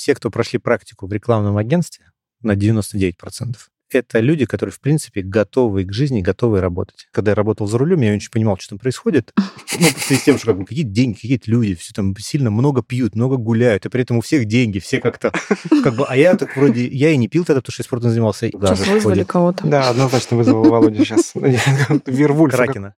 все, кто прошли практику в рекламном агентстве, на 99%, это люди, которые, в принципе, готовы к жизни, готовы работать. Когда я работал за рулем, я очень понимал, что там происходит. Ну, просто с тем, что как бы, какие деньги, какие-то люди, все там сильно много пьют, много гуляют, и при этом у всех деньги, все как-то, как бы, а я так вроде, я и не пил тогда, потому что я спортом занимался. Сейчас вызвали кого-то. Да, однозначно вызвал Володя сейчас. Вервульф. Кракена.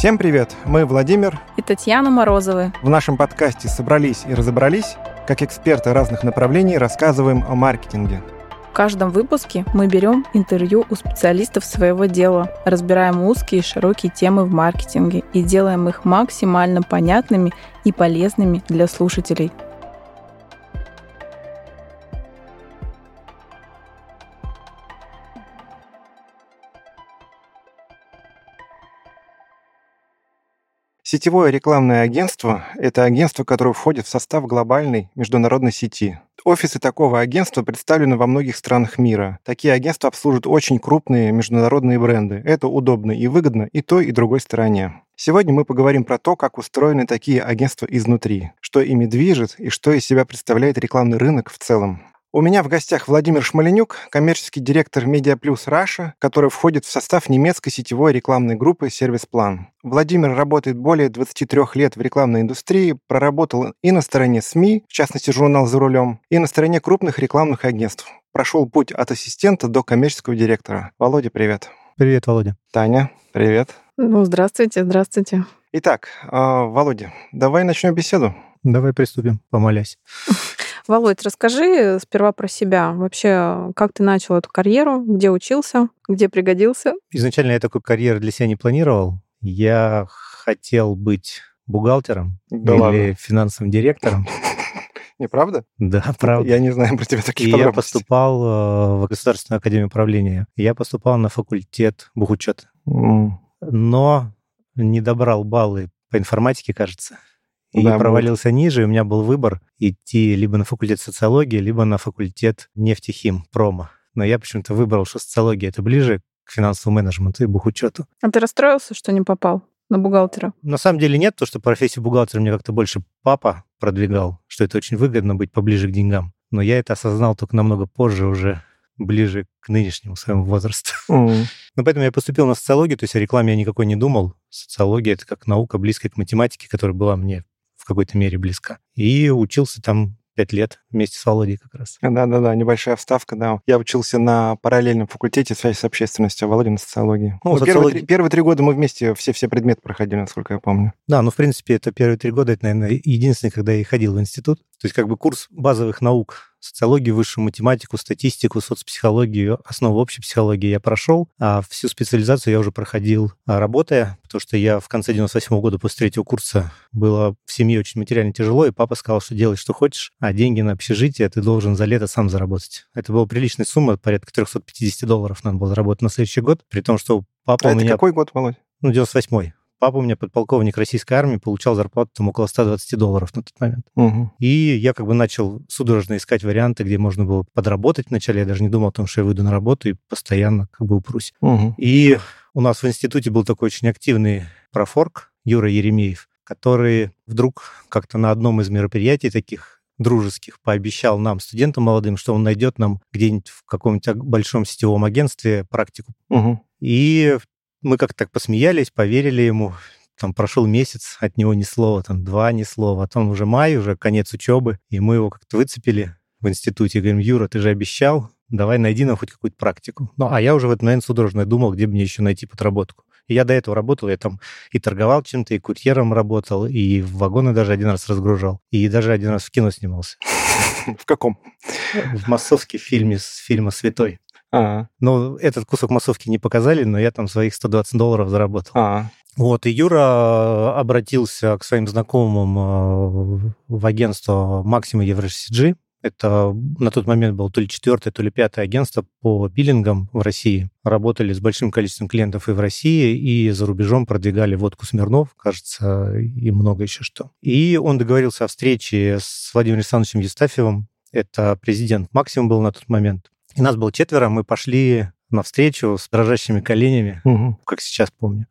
Всем привет! Мы Владимир и Татьяна Морозовы. В нашем подкасте «Собрались и разобрались» как эксперты разных направлений рассказываем о маркетинге. В каждом выпуске мы берем интервью у специалистов своего дела, разбираем узкие и широкие темы в маркетинге и делаем их максимально понятными и полезными для слушателей – Сетевое рекламное агентство – это агентство, которое входит в состав глобальной международной сети. Офисы такого агентства представлены во многих странах мира. Такие агентства обслуживают очень крупные международные бренды. Это удобно и выгодно и той, и другой стороне. Сегодня мы поговорим про то, как устроены такие агентства изнутри, что ими движет и что из себя представляет рекламный рынок в целом. У меня в гостях Владимир Шмаленюк, коммерческий директор Media Plus Russia, который входит в состав немецкой сетевой рекламной группы «Сервис-план». Владимир работает более 23 лет в рекламной индустрии, проработал и на стороне СМИ, в частности журнал «За рулем», и на стороне крупных рекламных агентств. Прошел путь от ассистента до коммерческого директора. Володя, привет. Привет, Володя. Таня, привет. Ну, здравствуйте, здравствуйте. Итак, а, Володя, давай начнем беседу. Давай приступим, помолясь. Володь, расскажи сперва про себя. Вообще, как ты начал эту карьеру, где учился, где пригодился? Изначально я такой карьеры для себя не планировал. Я хотел быть бухгалтером да или ладно. финансовым директором. Неправда? Да, правда. Я не знаю про тебя таких И я поступал э, в Государственную академию управления. Я поступал на факультет бухучета. Mm. Но не добрал баллы по информатике, кажется и да, провалился будет. ниже, и у меня был выбор идти либо на факультет социологии, либо на факультет нефтехим, промо. Но я почему-то выбрал, что социология это ближе к финансовому менеджменту и бухучету. А ты расстроился, что не попал на бухгалтера? На самом деле нет, то что профессию бухгалтера мне как-то больше папа продвигал, что это очень выгодно быть поближе к деньгам. Но я это осознал только намного позже уже, ближе к нынешнему своему возрасту. Mm. ну, поэтому я поступил на социологию, то есть о рекламе я никакой не думал. Социология — это как наука, близкая к математике, которая была мне в какой-то мере близка. И учился там пять лет вместе с Володей как раз. Да-да-да, небольшая вставка, да. Я учился на параллельном факультете связи с общественностью, а Володя на социологии. Ну, социология... первые, три, первые три года мы вместе все-все предметы проходили, насколько я помню. Да, ну, в принципе, это первые три года, это, наверное, единственный, когда я ходил в институт. То есть как бы курс базовых наук социологию, высшую математику, статистику, соцпсихологию, основу общей психологии я прошел, а всю специализацию я уже проходил а, работая, потому что я в конце 98 -го года после третьего курса было в семье очень материально тяжело, и папа сказал, что делай, что хочешь, а деньги на общежитие ты должен за лето сам заработать. Это была приличная сумма, порядка 350 долларов надо было заработать на следующий год, при том, что папа а у меня... это какой год, Володь? Ну, 98-й. Папа у меня подполковник российской армии, получал зарплату там около 120 долларов на тот момент. Угу. И я как бы начал судорожно искать варианты, где можно было подработать вначале. Я даже не думал о том, что я выйду на работу и постоянно как бы упрусь. Угу. И у нас в институте был такой очень активный профорг Юра Еремеев, который вдруг как-то на одном из мероприятий таких дружеских пообещал нам, студентам молодым, что он найдет нам где-нибудь в каком-нибудь большом сетевом агентстве практику. Угу. И мы как-то так посмеялись, поверили ему. Там прошел месяц, от него ни слова, там два ни слова. А там уже май, уже конец учебы, и мы его как-то выцепили в институте. Говорим, Юра, ты же обещал, давай найди нам хоть какую-то практику. Ну, а я уже в этот момент судорожно думал, где мне еще найти подработку. И я до этого работал, я там и торговал чем-то, и курьером работал, и в вагоны даже один раз разгружал, и даже один раз в кино снимался. В каком? В массовский фильме с фильма «Святой». А-а. Ну, этот кусок массовки не показали, но я там своих 120 долларов заработал. А-а. Вот, и Юра обратился к своим знакомым э, в агентство Максима EuroCG. Это на тот момент было то ли четвертое, то ли пятое агентство по биллингам в России. Работали с большим количеством клиентов и в России, и за рубежом продвигали водку Смирнов, кажется, и много еще что. И он договорился о встрече с Владимиром Александровичем Евстафьевым. Это президент Максим был на тот момент. И нас было четверо, мы пошли на встречу с дрожащими коленями, угу. как сейчас помню.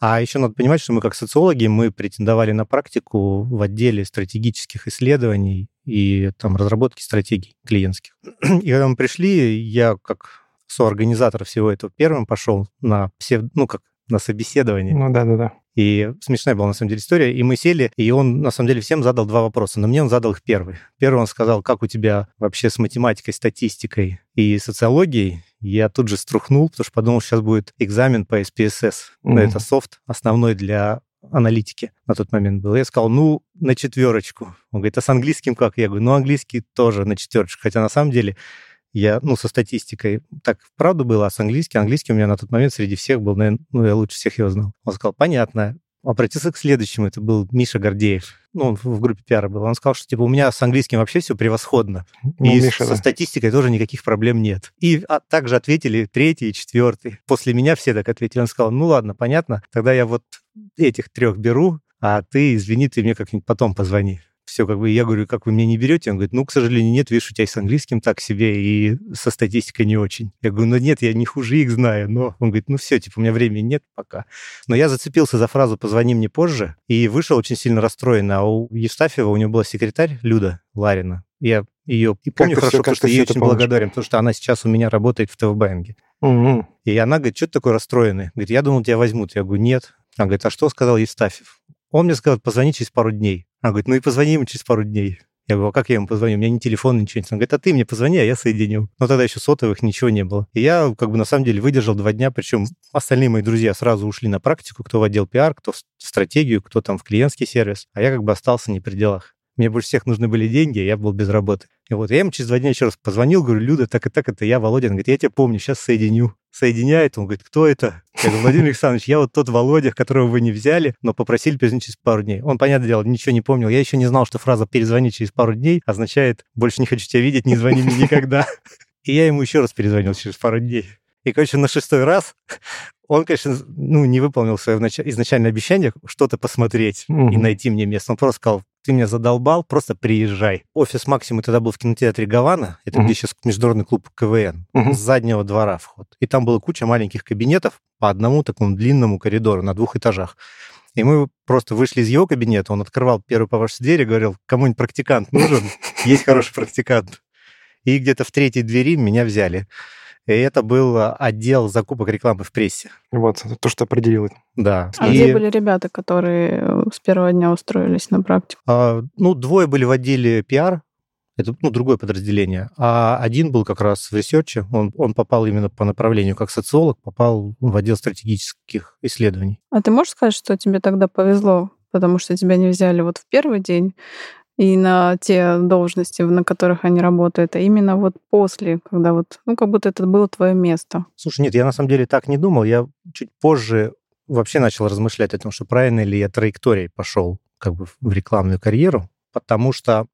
А еще надо понимать, что мы как социологи, мы претендовали на практику в отделе стратегических исследований и там разработки стратегий клиентских. И когда мы пришли, я как соорганизатор всего этого первым пошел на все, ну как на собеседование. Ну да, да, да. И смешная была, на самом деле, история. И мы сели, и он, на самом деле, всем задал два вопроса. Но мне он задал их первый. Первый он сказал, как у тебя вообще с математикой, статистикой и социологией. Я тут же струхнул, потому что подумал, сейчас будет экзамен по SPSS. Mm-hmm. Это софт основной для аналитики на тот момент был. Я сказал, ну, на четверочку. Он говорит, а с английским как? Я говорю, ну, английский тоже на четверочку. Хотя на самом деле я, ну, со статистикой так правда было, а с английским, английский у меня на тот момент среди всех был, наверное, ну, я лучше всех его знал. Он сказал, понятно, обратился к следующему, это был Миша Гордеев. Ну, он в группе пиара был. Он сказал, что типа у меня с английским вообще все превосходно. Ну, и Миша, со да. статистикой тоже никаких проблем нет. И а, также ответили третий и четвертый. После меня все так ответили. Он сказал, ну ладно, понятно, тогда я вот этих трех беру, а ты, извини, ты мне как-нибудь потом позвони все как бы, я говорю, как вы меня не берете? Он говорит, ну, к сожалению, нет, видишь, у тебя и с английским так себе, и со статистикой не очень. Я говорю, ну нет, я не хуже их знаю, но... Он говорит, ну все, типа, у меня времени нет пока. Но я зацепился за фразу «позвони мне позже» и вышел очень сильно расстроен. А у Евстафьева, у него была секретарь Люда Ларина. Я ее и помню как хорошо, все, потому что ей очень помнишь? благодарен, потому что она сейчас у меня работает в ТВБэнге. Угу. И она говорит, что ты такой расстроенный? Говорит, я думал, тебя возьмут. Я говорю, нет. Она говорит, а что сказал Евстафьев? Он мне сказал, позвони через пару дней. Она говорит, ну и позвони ему через пару дней. Я говорю, а как я ему позвоню? У меня ни телефон, ничего нет. Он говорит, а ты мне позвони, а я соединю. Но тогда еще сотовых ничего не было. И я как бы на самом деле выдержал два дня, причем остальные мои друзья сразу ушли на практику, кто в отдел пиар, кто в стратегию, кто там в клиентский сервис, а я как бы остался не при делах. Мне больше всех нужны были деньги, а я был без работы. И вот я ему через два дня еще раз позвонил, говорю, Люда, так и так, это я, Володя. Он говорит, я тебя помню, сейчас соединю. Соединяет, он говорит, кто это? Я говорю, Владимир Александрович, я вот тот Володя, которого вы не взяли, но попросили перезвонить через пару дней. Он, понятное дело, ничего не помнил. Я еще не знал, что фраза «перезвони через пару дней» означает «больше не хочу тебя видеть, не звони мне никогда». И я ему еще раз перезвонил через пару дней. И, короче, на шестой раз он, конечно, ну, не выполнил свое изначальное обещание что-то посмотреть mm-hmm. и найти мне место. Он просто сказал, ты меня задолбал, просто приезжай. Офис Максимы тогда был в кинотеатре Гавана, это mm-hmm. где сейчас международный клуб КВН, mm-hmm. с заднего двора вход. И там была куча маленьких кабинетов по одному такому длинному коридору на двух этажах. И мы просто вышли из его кабинета, он открывал первую по вашей двери, говорил, кому-нибудь практикант нужен, есть хороший практикант. И где-то в третьей двери меня взяли. И это был а, отдел закупок рекламы в прессе. Вот, то, что определило. Да. А и... где были ребята, которые э, с первого дня устроились на практику? А, ну, двое были в отделе пиар, это ну, другое подразделение. А один был как раз в research е, он, он попал именно по направлению как социолог, попал в отдел стратегических исследований. А ты можешь сказать, что тебе тогда повезло, потому что тебя не взяли вот в первый день, и на те должности, на которых они работают, а именно вот после, когда вот, ну, как будто это было твое место. Слушай, нет, я на самом деле так не думал. Я чуть позже вообще начал размышлять о том, что правильно ли я траекторией пошел как бы в рекламную карьеру, потому что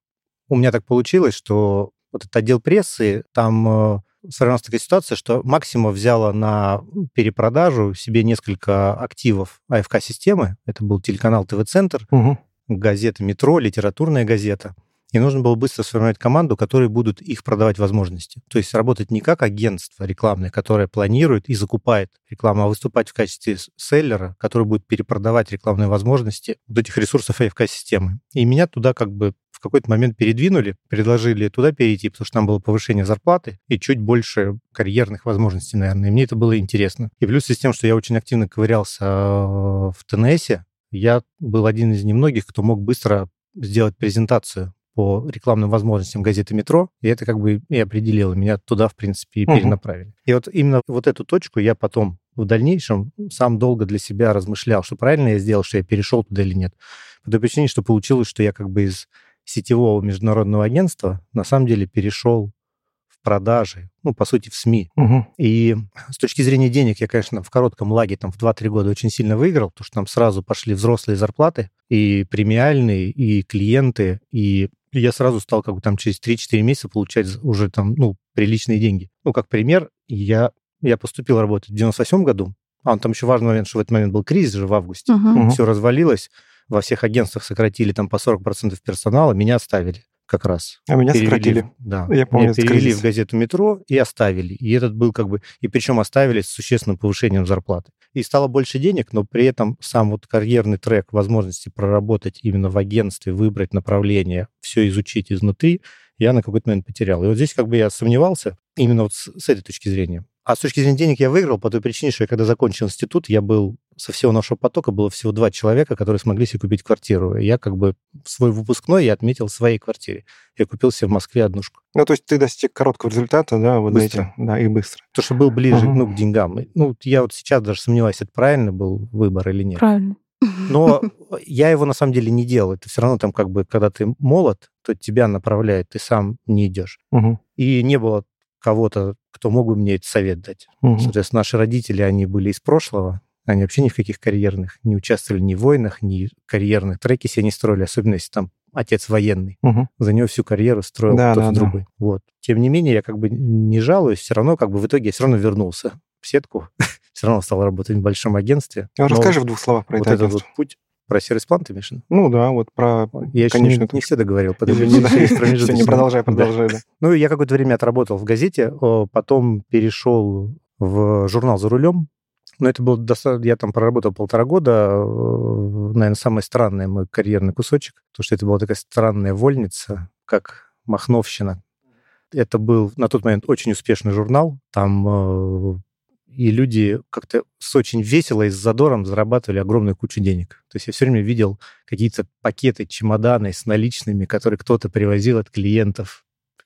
у меня так получилось, что вот этот отдел прессы, там э, сравнилась такая ситуация, что Максима взяла на перепродажу себе несколько активов АФК-системы. Это был телеканал ТВ-центр, угу газета «Метро», литературная газета. И нужно было быстро сформировать команду, которые будут их продавать возможности. То есть работать не как агентство рекламное, которое планирует и закупает рекламу, а выступать в качестве селлера, который будет перепродавать рекламные возможности вот этих ресурсов AFK-системы. И меня туда как бы в какой-то момент передвинули, предложили туда перейти, потому что там было повышение зарплаты и чуть больше карьерных возможностей, наверное. И мне это было интересно. И плюс с тем, что я очень активно ковырялся в ТНСе, я был один из немногих, кто мог быстро сделать презентацию по рекламным возможностям газеты «Метро», и это как бы и определило. Меня туда, в принципе, и угу. перенаправили. И вот именно вот эту точку я потом в дальнейшем сам долго для себя размышлял, что правильно я сделал, что я перешел туда или нет. По той причине, что получилось, что я как бы из сетевого международного агентства на самом деле перешел продажи, ну, по сути, в СМИ. Угу. И с точки зрения денег я, конечно, в коротком лаге, там, в 2-3 года очень сильно выиграл, потому что там сразу пошли взрослые зарплаты, и премиальные, и клиенты, и я сразу стал как бы там через 3-4 месяца получать уже там, ну, приличные деньги. Ну, как пример, я, я поступил работать в 98 году, а там еще важный момент, что в этот момент был кризис же в августе, угу. все развалилось, во всех агентствах сократили там по 40% персонала, меня оставили. Как раз. А меня перевели, сократили. Да, я помню, меня перевели кризис. в газету «Метро» и оставили. И этот был как бы... И причем оставили с существенным повышением зарплаты. И стало больше денег, но при этом сам вот карьерный трек, возможности проработать именно в агентстве, выбрать направление, все изучить изнутри, я на какой-то момент потерял. И вот здесь как бы я сомневался именно вот с, с этой точки зрения. А с точки зрения денег я выиграл по той причине, что я когда закончил институт, я был со всего нашего потока было всего два человека, которые смогли себе купить квартиру. И я как бы свой выпускной я отметил в своей квартире. Я купил себе в Москве однушку. Ну, то есть ты достиг короткого результата, да, вот быстро. эти, да, и быстро. То, что был ближе, uh-huh. ну, к деньгам. Ну, я вот сейчас даже сомневаюсь, это правильно был выбор или нет. Правильно. Но я его на самом деле не делал. Это все равно там как бы, когда ты молод, то тебя направляет, ты сам не идешь. Угу. И не было кого-то, кто мог бы мне этот совет дать. Угу. Соответственно, наши родители, они были из прошлого, они вообще ни в каких карьерных не участвовали ни в войнах, ни карьерных треки себе не строили, особенно если там отец военный. Угу. За него всю карьеру строил да, кто-то да, другой. Да. Вот. Тем не менее, я как бы не жалуюсь, все равно как бы в итоге я все равно вернулся в сетку, все равно стал работать в большом агентстве. А расскажи в двух словах про вот это этот вот путь про сервис план ты имеешь? Ну да, вот про Я конечно не, не все договорил. Подожди, не, не продолжай, продолжай. Да. Ну, я какое-то время отработал в газете, потом перешел в журнал «За рулем», но это был достаточно... Я там проработал полтора года. Наверное, самый странный мой карьерный кусочек, потому что это была такая странная вольница, как Махновщина. Это был на тот момент очень успешный журнал. Там э, и люди как-то с очень весело и с задором зарабатывали огромную кучу денег. То есть я все время видел какие-то пакеты, чемоданы с наличными, которые кто-то привозил от клиентов,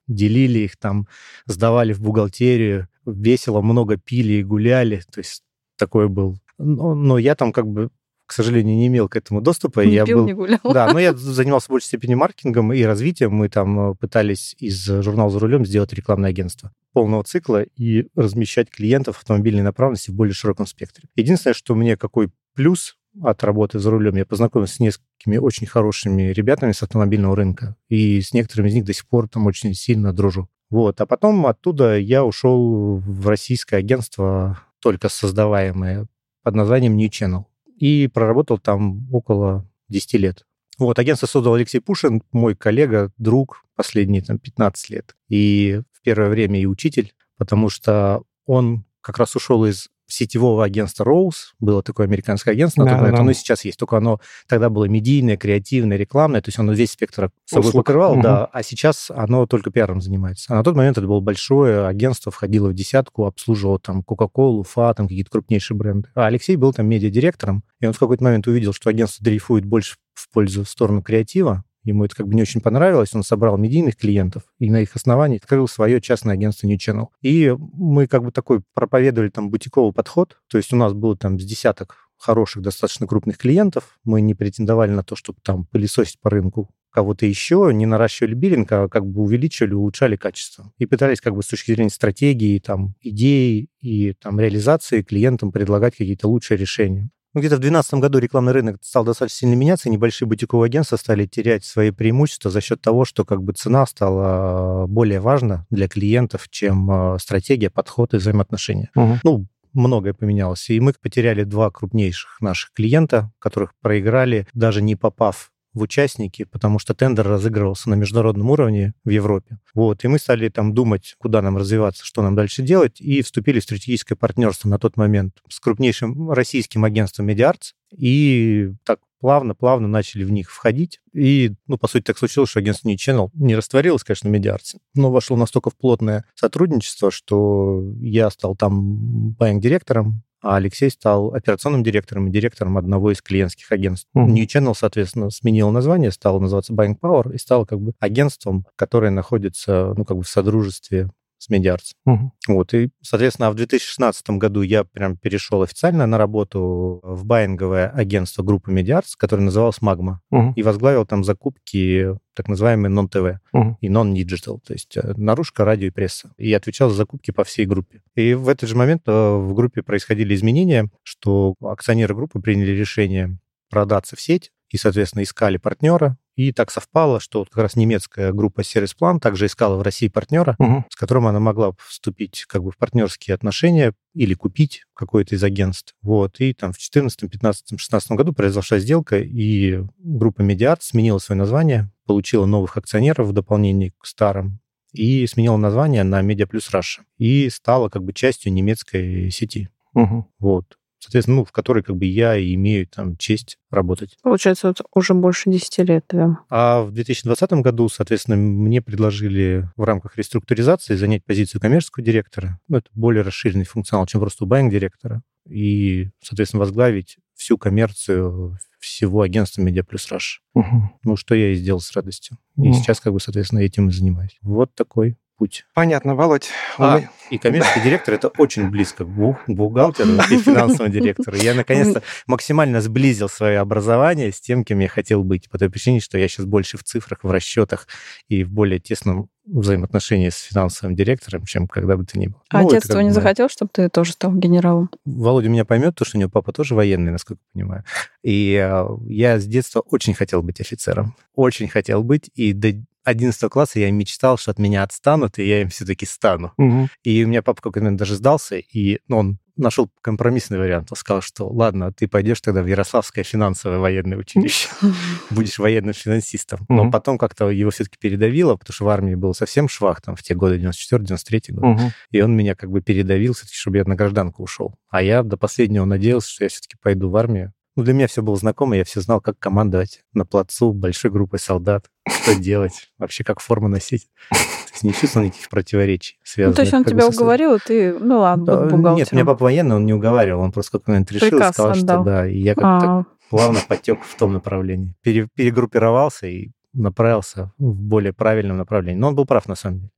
делили их там, сдавали в бухгалтерию, весело много пили и гуляли. То есть такой был. Но, но я там как бы к сожалению, не имел к этому доступа. Не я пил, был... не гулял. Да, но я занимался в большей степени маркетингом и развитием. Мы там э, пытались из журнала «За рулем» сделать рекламное агентство полного цикла и размещать клиентов автомобильной направленности в более широком спектре. Единственное, что мне какой плюс от работы за рулем, я познакомился с несколькими очень хорошими ребятами с автомобильного рынка, и с некоторыми из них до сих пор там очень сильно дружу. Вот. А потом оттуда я ушел в российское агентство, только создаваемое под названием New Channel и проработал там около 10 лет. Вот, агентство создал Алексей Пушин, мой коллега, друг последние там, 15 лет. И в первое время и учитель, потому что он как раз ушел из сетевого агентства Rose, было такое американское агентство, да, момент, да. оно и сейчас есть, только оно тогда было медийное, креативное, рекламное, то есть оно весь спектр собой Услуг. покрывало, угу. да, а сейчас оно только пиаром занимается. А на тот момент это было большое агентство, входило в десятку, обслуживало там Coca-Cola, Фа, там какие-то крупнейшие бренды. А Алексей был там медиадиректором, и он в какой-то момент увидел, что агентство дрейфует больше в пользу в сторону креатива, Ему это как бы не очень понравилось, он собрал медийных клиентов и на их основании открыл свое частное агентство New Channel. И мы как бы такой проповедовали там бутиковый подход, то есть у нас было там с десяток хороших, достаточно крупных клиентов. Мы не претендовали на то, чтобы там пылесосить по рынку кого-то еще, не наращивали биллинг, а как бы увеличивали, улучшали качество. И пытались как бы с точки зрения стратегии, там, идей и там реализации клиентам предлагать какие-то лучшие решения. Ну, где-то в 2012 году рекламный рынок стал достаточно сильно меняться, и небольшие бутиковые агентства стали терять свои преимущества за счет того, что как бы цена стала более важна для клиентов, чем э, стратегия, подход и взаимоотношения. Угу. Ну, многое поменялось. И мы потеряли два крупнейших наших клиента, которых проиграли, даже не попав в участники, потому что тендер разыгрывался на международном уровне в Европе. Вот, и мы стали там думать, куда нам развиваться, что нам дальше делать, и вступили в стратегическое партнерство на тот момент с крупнейшим российским агентством Mediarts, и так плавно-плавно начали в них входить. И, ну, по сути, так случилось, что агентство New Channel не растворилось, конечно, в Mediarts, но вошло настолько в плотное сотрудничество, что я стал там баинг-директором, а Алексей стал операционным директором и директором одного из клиентских агентств. Mm-hmm. New Channel, соответственно, сменил название, стал называться Buying Power и стал как бы агентством, которое находится, ну, как бы в содружестве с Media Arts. Угу. Вот, и, соответственно, в 2016 году я прям перешел официально на работу в байинговое агентство группы Media Arts, которое называлось Магма, угу. и возглавил там закупки так называемые non-ТВ угу. и non-digital, то есть э, наружка, радио и пресса. И отвечал за закупки по всей группе. И в этот же момент э, в группе происходили изменения, что акционеры группы приняли решение продаться в сеть, и, соответственно, искали партнера, И так совпало, что вот как раз немецкая группа Plan также искала в России партнера, угу. с которым она могла вступить как бы в партнерские отношения или купить какое-то из агентств. Вот. И там в 2014, 15, 16 году произошла сделка, и группа Медиат сменила свое название, получила новых акционеров в дополнение к старым, и сменила название на Media Plus Russia. И стала как бы частью немецкой сети. Угу. Вот соответственно, ну, в которой как бы я и имею там честь работать. Получается, вот уже больше 10 лет, да. А в 2020 году, соответственно, мне предложили в рамках реструктуризации занять позицию коммерческого директора. Ну, это более расширенный функционал, чем просто у баинг-директора. И, соответственно, возглавить всю коммерцию всего агентства Media Plus Rush. Угу. Ну, что я и сделал с радостью. Угу. И сейчас, как бы, соответственно, этим и занимаюсь. Вот такой путь. Понятно, Володь. А, мы... и коммерческий директор это очень близко к бухгалтеру и финансовому директору. Я наконец-то максимально сблизил свое образование с тем, кем я хотел быть, по той причине, что я сейчас больше в цифрах, в расчетах и в более тесном взаимоотношении с финансовым директором, чем когда бы то ни было. А ну, отец твой не захотел, чтобы ты тоже стал генералом? Володя меня поймет, то, что у него папа тоже военный, насколько я понимаю. И э, я с детства очень хотел быть офицером. Очень хотел быть. И до 11 класса я мечтал, что от меня отстанут, и я им все-таки стану. Угу. И у меня папа какой-то момент даже сдался, и ну, он нашел компромиссный вариант. Он сказал, что ладно, ты пойдешь тогда в Ярославское финансовое военное училище, будешь военным финансистом. Но потом как-то его все-таки передавило, потому что в армии был совсем швах там в те годы, 94-93 год. И он меня как бы передавил все-таки, чтобы я на гражданку ушел. А я до последнего надеялся, что я все-таки пойду в армию. Ну, для меня все было знакомо, я все знал, как командовать на плацу большой группой солдат, что делать, вообще как форму носить. То есть не чувствовал никаких противоречий, связанных. Ну, то есть он тебя уговорил, и ты, ну ладно, да, бухгалтером. Нет, меня папа военный, он не уговаривал, он просто какой момент решил, Приказ сказал, отдал. что да, и я как-то а. плавно потек в том направлении. Пере, перегруппировался и направился в более правильном направлении. Но он был прав на самом деле.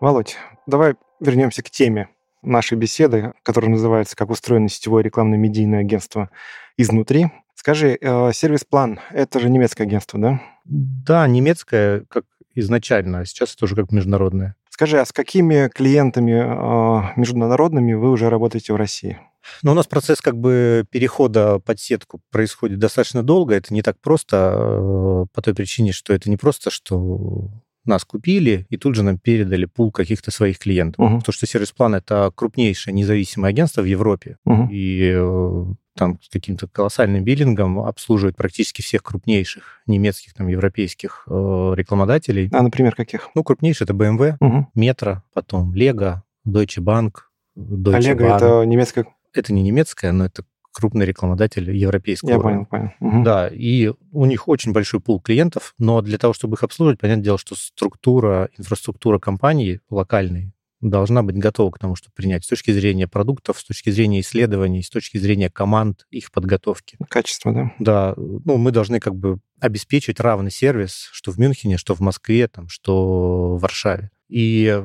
Володь, давай вернемся к теме нашей беседы, которая называется «Как устроено сетевое рекламное медийное агентство изнутри». Скажи, э, сервис-план – это же немецкое агентство, да? Да, немецкое, как изначально, а сейчас это уже как международное. Скажи, а с какими клиентами э, международными вы уже работаете в России? Ну, у нас процесс как бы перехода под сетку происходит достаточно долго. Это не так просто э, по той причине, что это не просто, что нас купили и тут же нам передали пул каких-то своих клиентов. Угу. Потому что сервис-план это крупнейшее независимое агентство в Европе. Угу. И э, там с каким-то колоссальным биллингом обслуживает практически всех крупнейших немецких, там, европейских э, рекламодателей. А, например, каких? Ну, крупнейшие это BMW, угу. Metro, потом Lego, Deutsche Bank, Deutsche а Lego Bahn. это немецкая? Это не немецкая, но это крупный рекламодатель европейского Я уровня. понял, понял. Угу. Да, и у них очень большой пул клиентов, но для того, чтобы их обслуживать, понятное дело, что структура, инфраструктура компании локальной должна быть готова к тому, чтобы принять с точки зрения продуктов, с точки зрения исследований, с точки зрения команд, их подготовки. Качество, да? Да, ну, мы должны как бы обеспечить равный сервис, что в Мюнхене, что в Москве, там, что в Варшаве. И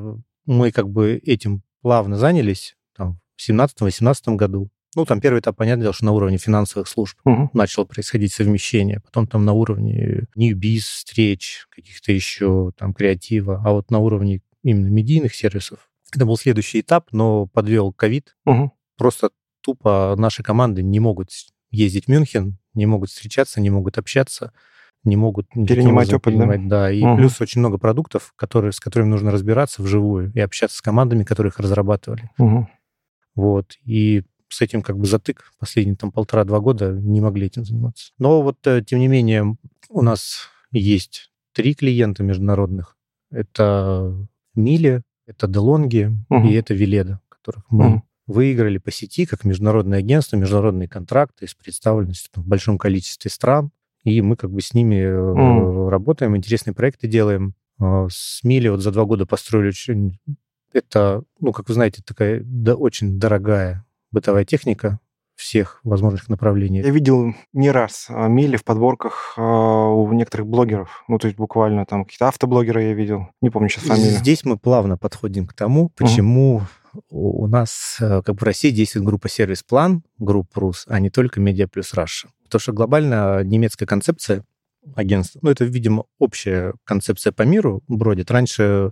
мы как бы этим плавно занялись там, в 17-18 году. Ну, там первый этап, понятное дело, что на уровне финансовых служб угу. начало происходить совмещение, потом там на уровне ньюбиз, встреч, каких-то еще там креатива, а вот на уровне именно медийных сервисов. Это был следующий этап, но подвел ковид. Угу. Просто тупо наши команды не могут ездить в Мюнхен, не могут встречаться, не могут общаться, не могут перенимать опыт, перенимать, да. да. И угу. плюс очень много продуктов, которые, с которыми нужно разбираться вживую и общаться с командами, которые их разрабатывали. Угу. Вот. И с этим как бы затык. Последние там полтора-два года не могли этим заниматься. Но вот, э, тем не менее, у нас есть три клиента международных. Это Мили, это Делонги угу. и это Веледа, которых мы угу. выиграли по сети как международное агентство, международные контракты с представленностью в большом количестве стран. И мы как бы с ними угу. работаем, интересные проекты делаем. А, с Мили вот за два года построили очень... Это, ну, как вы знаете, такая да, очень дорогая бытовая техника всех возможных направлений. Я видел не раз а, мили в подборках а, у некоторых блогеров. Ну, то есть буквально там какие-то автоблогеры я видел. Не помню сейчас фамилию. Здесь мы плавно подходим к тому, почему угу. у нас э, как бы в России действует группа «Serviceplan», группа «Рус», а не только «Mediaplus Russia». Потому что глобально немецкая концепция агентства, ну, это, видимо, общая концепция по миру бродит. Раньше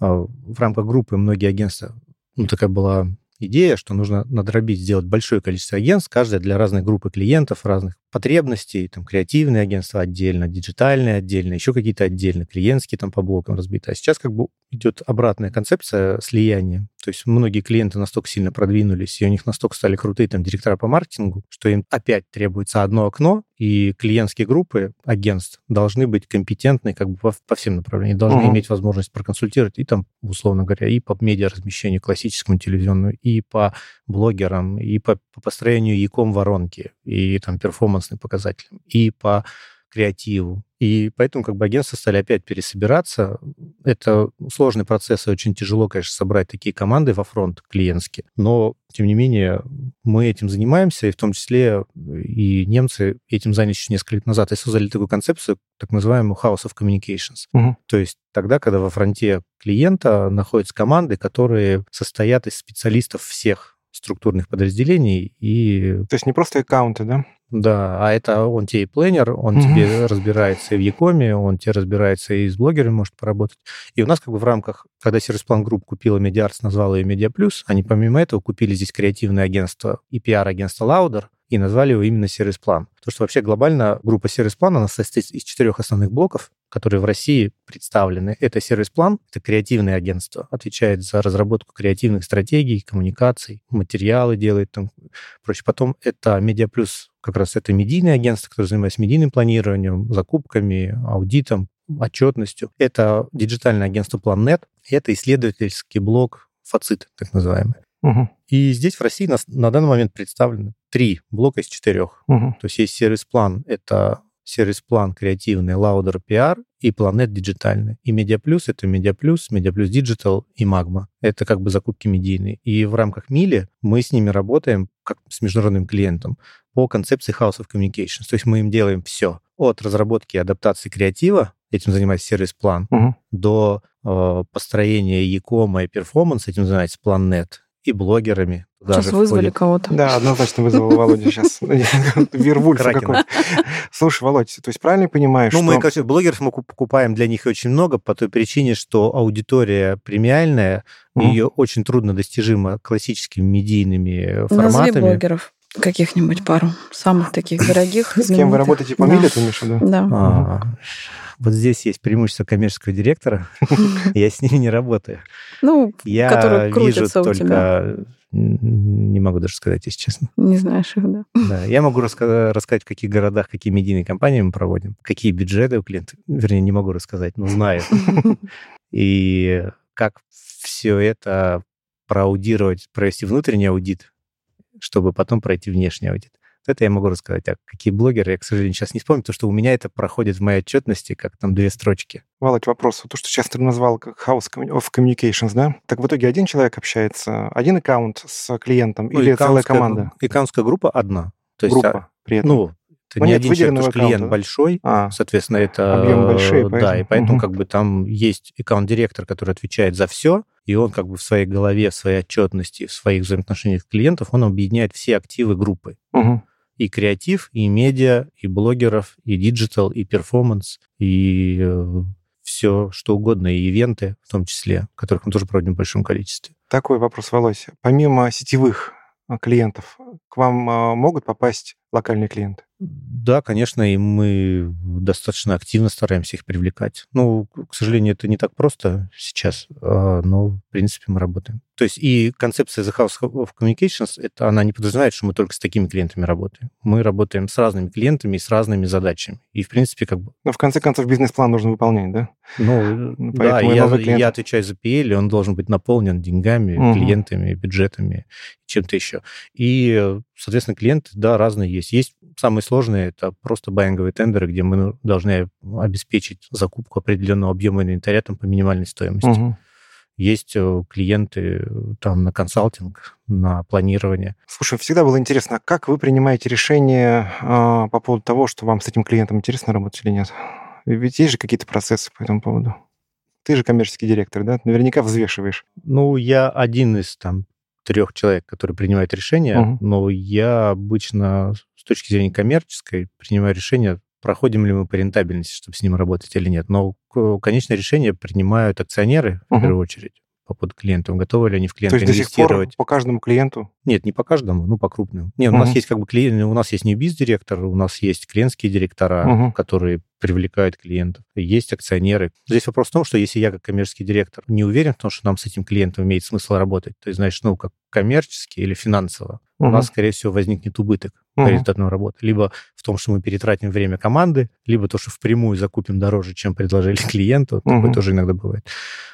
э, в рамках группы многие агентства, ну, такая была идея, что нужно надробить, сделать большое количество агентств, каждое для разной группы клиентов, разных потребностей, там, креативные агентства отдельно, диджитальные отдельно, еще какие-то отдельно, клиентские там по блокам разбиты. А сейчас как бы идет обратная концепция слияния. То есть многие клиенты настолько сильно продвинулись, и у них настолько стали крутые там директора по маркетингу, что им опять требуется одно окно, и клиентские группы агентств должны быть компетентны как бы по, по всем направлениям, должны uh-huh. иметь возможность проконсультировать и там, условно говоря, и по медиаразмещению классическому телевизионному, и по блогерам, и по, по построению яком воронки, и там перформансным показателям, и по креативу. И поэтому как бы агентства стали опять пересобираться. Это сложный процесс, и очень тяжело, конечно, собрать такие команды во фронт клиентские. Но, тем не менее, мы этим занимаемся, и в том числе и немцы этим занялись еще несколько лет назад и создали такую концепцию, так называемую House of Communications. Угу. То есть тогда, когда во фронте клиента находятся команды, которые состоят из специалистов всех структурных подразделений и... То есть не просто аккаунты, да? Да, а это он тебе и planner, он mm-hmm. тебе разбирается и в e-com е, он тебе разбирается и с блогерами может поработать. И у нас как бы в рамках, когда Serviceplan Group купила Медиарс, назвала ее Плюс, они помимо этого купили здесь креативное агентство и пиар-агентство Louder, и назвали его именно Serviceplan. Потому что вообще глобально группа Serviceplan, она состоит из четырех основных блоков, которые в России представлены. Это Serviceplan, это креативное агентство, отвечает за разработку креативных стратегий, коммуникаций, материалы делает там, прочее. Потом это Mediaplus, как раз это медийное агентство, которое занимается медийным планированием, закупками, аудитом, отчетностью. Это диджитальное агентство Plan.Net, это исследовательский блок Facit, так называемый. Угу. И здесь в России на, на данный момент представлены три блока из четырех. Угу. То есть есть Serviceplan, это Serviceplan креативный, Louder PR и Plan.Net диджитальный. И Медиаплюс — это Mediaplus, Mediaplus Digital и Магма. Это как бы закупки медийные. И в рамках Miele мы с ними работаем как с международным клиентом по концепции House of Communications. То есть мы им делаем все. От разработки и адаптации креатива, этим занимается сервис-план, угу. до э, построения Якома и перформанс, этим занимается Планет и блогерами. Сейчас вызвали входит. кого-то. Да, однозначно вызвал Володя сейчас. Вервульф какой Слушай, Володь, то есть правильно понимаешь, Ну, мы, конечно, блогеров мы покупаем для них очень много по той причине, что аудитория премиальная, ее очень трудно достижима классическими медийными форматами. Назови блогеров каких-нибудь пару самых таких дорогих. С кем вы работаете по миле, ты имеешь в виду? Да. А, вот здесь есть преимущество коммерческого директора. Я с ними не работаю. Ну, я вижу только не могу даже сказать, если честно. Не знаешь их, да? Да, я могу рассказать, в каких городах какие медийные компании мы проводим, какие бюджеты у клиентов. Вернее, не могу рассказать, но знаю. И как все это проаудировать, провести внутренний аудит, чтобы потом пройти внешний аудит. Это я могу рассказать. А какие блогеры, я, к сожалению, сейчас не вспомню, потому что у меня это проходит в моей отчетности, как там две строчки. Володь, вопрос. То, что сейчас ты назвал как House of Communications, да? Так в итоге один человек общается, один аккаунт с клиентом ну, или целая команда? Аккаунтская группа одна. То есть, группа при этом? Ну, это ну, не один человек, потому что клиент большой, а, соответственно, это... Объем большой, поэтому. Да, и поэтому угу. как бы там есть аккаунт-директор, который отвечает за все, и он как бы в своей голове, в своей отчетности, в своих взаимоотношениях с клиентов, он объединяет все активы группы. Угу и креатив, и медиа, и блогеров, и digital, и performance, и э, все что угодно, и ивенты в том числе, которых мы тоже проводим в большом количестве. Такой вопрос, Володь. Помимо сетевых э, клиентов, к вам э, могут попасть локальные клиенты? Да, конечно, и мы достаточно активно стараемся их привлекать. Ну, к сожалению, это не так просто сейчас, а, но, в принципе, мы работаем. То есть и концепция The House of Communications, это она не подразумевает, что мы только с такими клиентами работаем. Мы работаем с разными клиентами и с разными задачами. И, в принципе, как бы... Но, в конце концов, бизнес-план нужно выполнять, да? Ну, ну да, я, клиент... я отвечаю за PL, и он должен быть наполнен деньгами, угу. клиентами, бюджетами, чем-то еще. И, соответственно, клиенты, да, разные есть. Есть самые сложные, это просто байинговые тендеры, где мы должны обеспечить закупку определенного объема инвентаря там, по минимальной стоимости. Угу. Есть э, клиенты там на консалтинг, на планирование. Слушай, всегда было интересно, как вы принимаете решение э, по поводу того, что вам с этим клиентом интересно работать или нет? Ведь есть же какие-то процессы по этому поводу. Ты же коммерческий директор, да? Наверняка взвешиваешь. Ну, я один из там трех человек, которые принимают решения, угу. но я обычно с точки зрения коммерческой принимаю решение проходим ли мы по рентабельности, чтобы с ним работать или нет. Но конечное решение принимают акционеры, в uh-huh. первую очередь. по поводу клиентов, готовы ли они в клиента То есть инвестировать. До сих пор по каждому клиенту? Нет, не по каждому, ну, по крупным. Нет, у нас есть как бы клиент, у нас есть не биз-директор, у нас есть клиентские директора, угу. которые привлекают клиентов. Есть акционеры. Здесь вопрос в том, что если я как коммерческий директор не уверен в том, что нам с этим клиентом имеет смысл работать, то есть, знаешь, ну, как коммерчески или финансово, угу. у нас, скорее всего, возникнет убыток угу. по результатам работы. Либо в том, что мы перетратим время команды, либо то, что впрямую закупим дороже, чем предложили клиенту. Угу. Такое тоже иногда бывает.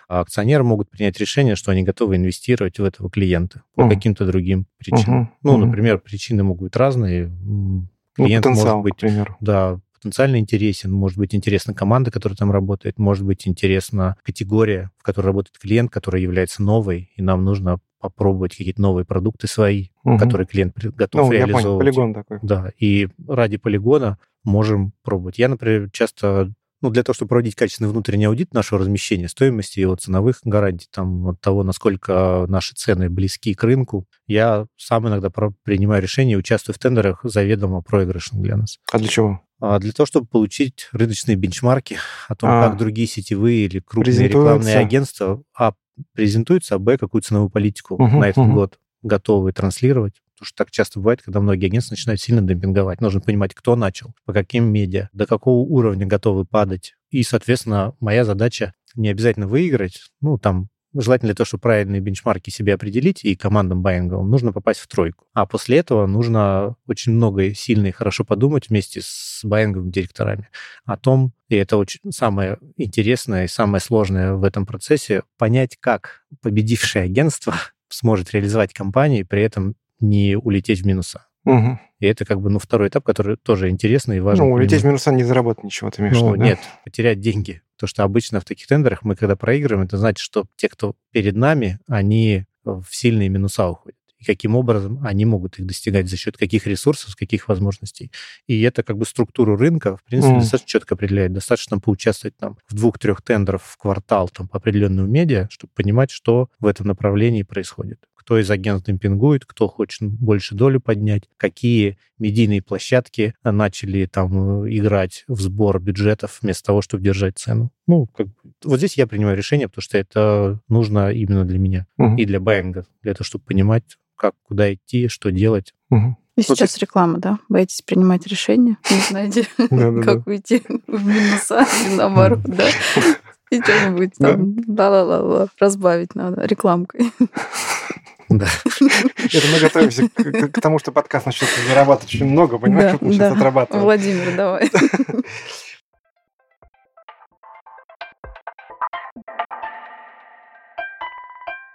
А акционеры могут принять решение, что они готовы инвестировать в этого клиента по угу. каким-то другим причинам. Угу. Ну, например, причины могут быть разные. Ну, Клиент ну, может быть, да, потенциально интересен. Может быть интересна команда, которая там работает, может быть интересна категория, в которой работает клиент, которая является новой, и нам нужно попробовать какие-то новые продукты свои, угу. которые клиент готов ну, реализовывать. Я понял, полигон такой. Да, и ради полигона можем пробовать. Я, например, часто ну, для того, чтобы проводить качественный внутренний аудит нашего размещения, стоимости его ценовых гарантий, там, от того, насколько наши цены близки к рынку, я сам иногда принимаю решение, участвую в тендерах заведомо проигрышных для нас. А для чего? А для того, чтобы получить рыночные бенчмарки о том, а, как другие сетевые или крупные рекламные агентства а, презентуются, а б, какую ценовую политику угу, на этот угу. год готовы транслировать. Потому что так часто бывает, когда многие агентства начинают сильно демпинговать. Нужно понимать, кто начал, по каким медиа, до какого уровня готовы падать. И, соответственно, моя задача не обязательно выиграть, ну, там, Желательно для того, чтобы правильные бенчмарки себе определить и командам байинговым, нужно попасть в тройку. А после этого нужно очень много и сильно и хорошо подумать вместе с байинговыми директорами о том, и это очень самое интересное и самое сложное в этом процессе, понять, как победившее агентство сможет реализовать компании, при этом не улететь в минуса. Угу. И это как бы, ну, второй этап, который тоже интересный и важный. Ну, улететь в минуса не заработать ничего, ты имеешь ну, в виду, нет, потерять деньги. То, что обычно в таких тендерах мы, когда проигрываем, это значит, что те, кто перед нами, они в сильные минуса уходят. И каким образом они могут их достигать, за счет каких ресурсов, каких возможностей. И это как бы структуру рынка, в принципе, mm. достаточно четко определяет. Достаточно поучаствовать там в двух-трех тендерах в квартал там, по определенному медиа, чтобы понимать, что в этом направлении происходит кто из агентств демпингует, кто хочет больше долю поднять, какие медийные площадки начали там э, играть в сбор бюджетов вместо того, чтобы держать цену. Ну, как бы, вот здесь я принимаю решение, потому что это нужно именно для меня угу. и для байинга, для того, чтобы понимать, как, куда идти, что делать. Угу. И сейчас вот реклама, да? Боитесь принимать решения? Не знаете, как уйти в минуса или наоборот, да? И что-нибудь там, ла-ла-ла-ла, разбавить надо рекламкой. Да. Это мы готовимся к, тому, что подкаст начнет зарабатывать очень много, понимаешь, да, мы сейчас отрабатываем. Владимир, давай.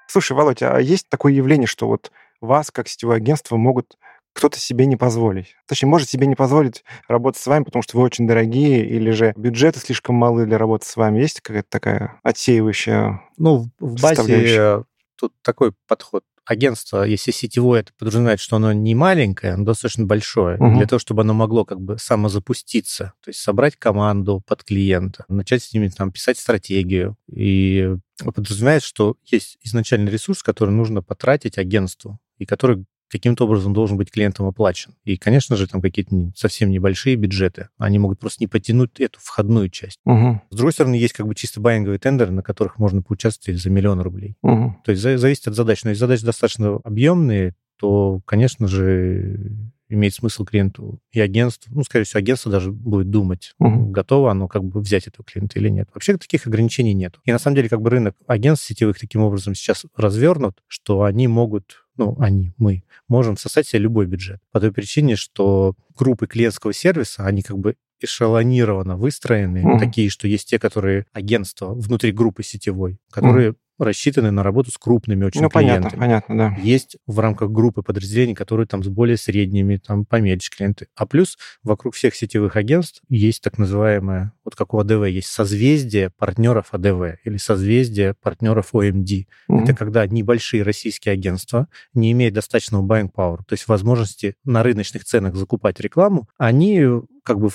Слушай, Володь, а есть такое явление, что вот вас, как сетевое агентство, могут кто-то себе не позволить. Точнее, может себе не позволить работать с вами, потому что вы очень дорогие, или же бюджеты слишком малы для работы с вами. Есть какая-то такая отсеивающая Ну, в базе тут такой подход агентство, если сетевое, это подразумевает, что оно не маленькое, оно достаточно большое, угу. для того, чтобы оно могло как бы самозапуститься, то есть собрать команду под клиента, начать с ними там писать стратегию. И подразумевает, что есть изначальный ресурс, который нужно потратить агентству, и который каким-то образом должен быть клиентам оплачен. И, конечно же, там какие-то совсем небольшие бюджеты, они могут просто не потянуть эту входную часть. Угу. С другой стороны, есть как бы чисто байинговые тендеры, на которых можно поучаствовать за миллион рублей. Угу. То есть зависит от задач. Но если задачи достаточно объемные, то, конечно же, имеет смысл клиенту и агентству, ну, скорее всего, агентство даже будет думать, угу. готово оно как бы взять этого клиента или нет. Вообще таких ограничений нет. И на самом деле как бы рынок агентств сетевых таким образом сейчас развернут, что они могут ну, они, мы, можем сосать себе любой бюджет. По той причине, что группы клиентского сервиса, они как бы эшелонированно выстроены, mm-hmm. такие, что есть те, которые агентства внутри группы сетевой, которые mm-hmm рассчитаны на работу с крупными очень ну, клиентами. Понятно, понятно, да. Есть в рамках группы подразделений, которые там с более средними, там поменьше клиенты. А плюс вокруг всех сетевых агентств есть так называемое, вот как у АДВ, есть созвездие партнеров АДВ или созвездие партнеров ОМД. Mm-hmm. Это когда небольшие российские агентства не имеют достаточного buying power, то есть возможности на рыночных ценах закупать рекламу, они как бы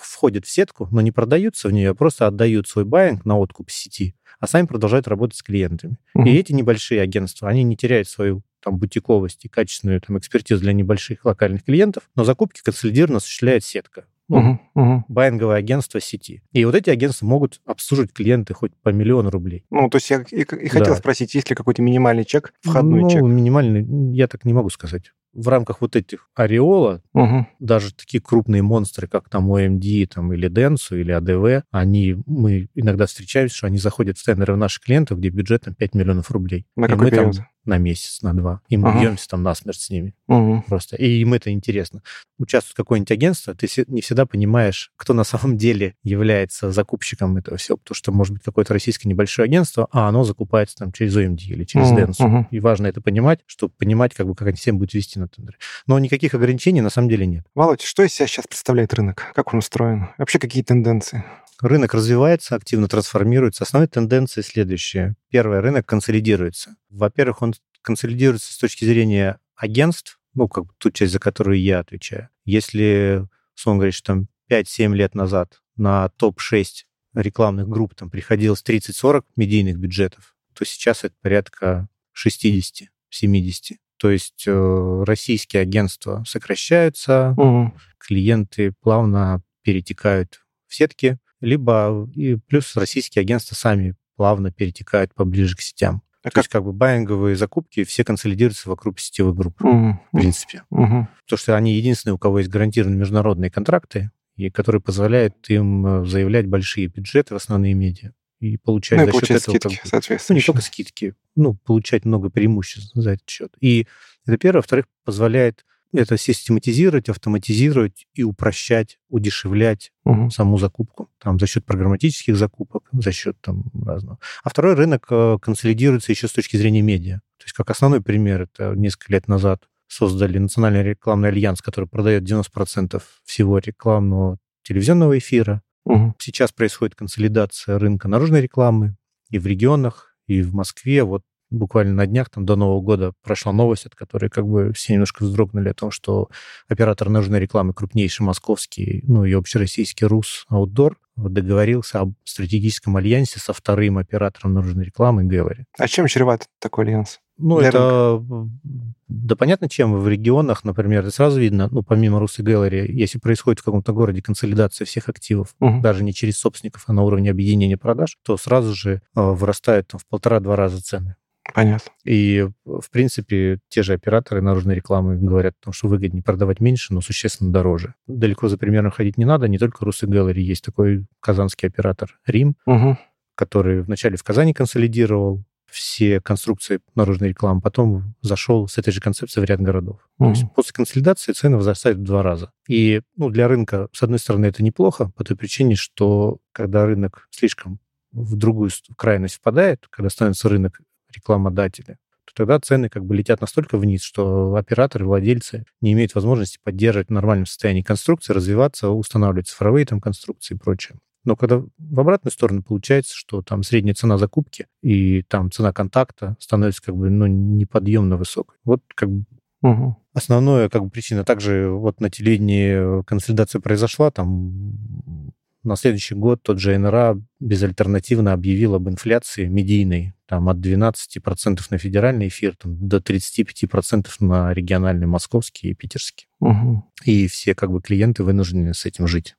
входят в сетку, но не продаются в нее, а просто отдают свой байинг на откуп сети а сами продолжают работать с клиентами. Mm-hmm. И эти небольшие агентства, они не теряют свою там, бутиковость и качественную там, экспертизу для небольших локальных клиентов, но закупки консолидированно осуществляет сетка. ну, угу, угу. байинговое агентство сети. И вот эти агентства могут обслуживать клиенты хоть по миллиону рублей. Ну, то есть я и, и хотел да. спросить, есть ли какой-то минимальный чек, входной ну, чек? минимальный, я так не могу сказать в рамках вот этих Ореола, угу. даже такие крупные монстры, как там OMD там, или Денсу, или АДВ, они, мы иногда встречаемся, что они заходят в тендеры в наших клиентов, где бюджет там 5 миллионов рублей. На и какой мы период? Там, на месяц, на два. И мы ага. бьемся там насмерть с ними. Угу. Просто. И им это интересно. Участвует какое-нибудь агентство, ты не всегда понимаешь, кто на самом деле является закупщиком этого всего, потому что может быть какое-то российское небольшое агентство, а оно закупается там через OMD или через угу. Dentsu. Угу. И важно это понимать, чтобы понимать, как бы, как они всем будут вести на тендеры. Но никаких ограничений на самом деле нет. Володь, что из себя сейчас представляет рынок? Как он устроен? Вообще какие тенденции? Рынок развивается, активно трансформируется. Основные тенденции следующие. Первое, рынок консолидируется. Во-первых, он консолидируется с точки зрения агентств, ну, как бы ту часть, за которую я отвечаю. Если, сон говорит, что там 5-7 лет назад на топ-6 рекламных групп там приходилось 30-40 медийных бюджетов, то сейчас это порядка 60-70. То есть э, российские агентства сокращаются, угу. клиенты плавно перетекают в сетки, либо и плюс российские агентства сами плавно перетекают поближе к сетям. А То как? есть как бы байинговые закупки все консолидируются вокруг сетевых групп, угу. в принципе. Угу. Потому что они единственные, у кого есть гарантированные международные контракты, и которые позволяют им э, заявлять большие бюджеты в основные медиа и получать ну, за счет этого... Скидки, как бы, ну, не только скидки, ну, получать много преимуществ за этот счет. И это первое. Во-вторых, позволяет это систематизировать, автоматизировать и упрощать, удешевлять угу. саму закупку. Там за счет программатических закупок, за счет там разного. А второй рынок э, консолидируется еще с точки зрения медиа. То есть как основной пример, это несколько лет назад создали Национальный рекламный альянс, который продает 90% всего рекламного телевизионного эфира. Угу. Сейчас происходит консолидация рынка наружной рекламы и в регионах, и в Москве. Вот буквально на днях, там до Нового года прошла новость, от которой как бы все немножко вздрогнули о том, что оператор наружной рекламы, крупнейший московский, ну и общероссийский РУС Аутдор, договорился об стратегическом альянсе со вторым оператором наружной рекламы Гэллери. А чем чреват такой альянс? Ну, это... Рынка? Да понятно, чем. В регионах, например, это сразу видно, ну, помимо Рус и Гэллери, если происходит в каком-то городе консолидация всех активов, угу. даже не через собственников, а на уровне объединения продаж, то сразу же э, вырастают там, в полтора-два раза цены. Понятно. И, в принципе, те же операторы наружной рекламы говорят о том, что выгоднее продавать меньше, но существенно дороже. Далеко за примером ходить не надо. Не только Рус и Гэллери. Есть такой казанский оператор Рим, угу. который вначале в Казани консолидировал все конструкции наружной рекламы, потом зашел с этой же концепцией в ряд городов. Mm-hmm. То есть после консолидации цены возрастают в два раза. И ну, для рынка, с одной стороны, это неплохо, по той причине, что когда рынок слишком в другую крайность впадает, когда становится рынок рекламодателя, то тогда цены как бы летят настолько вниз, что операторы, владельцы не имеют возможности поддерживать в нормальном состоянии конструкции, развиваться, устанавливать цифровые там конструкции и прочее. Но когда в обратную сторону получается, что там средняя цена закупки и там цена контакта становится как бы ну, неподъемно высокой. Вот как бы Угу. Основная как бы причина. Также вот на телевидении консолидация произошла, там на следующий год тот же НРА безальтернативно объявил об инфляции медийной там, от 12% на федеральный эфир там, до 35% на региональный московский и питерский. Угу. И все как бы клиенты вынуждены с этим жить.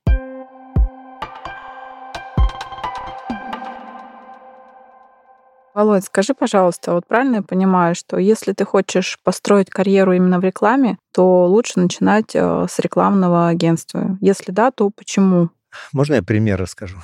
Володь, скажи, пожалуйста, вот правильно я понимаю, что если ты хочешь построить карьеру именно в рекламе, то лучше начинать э, с рекламного агентства? Если да, то почему? Можно я пример расскажу?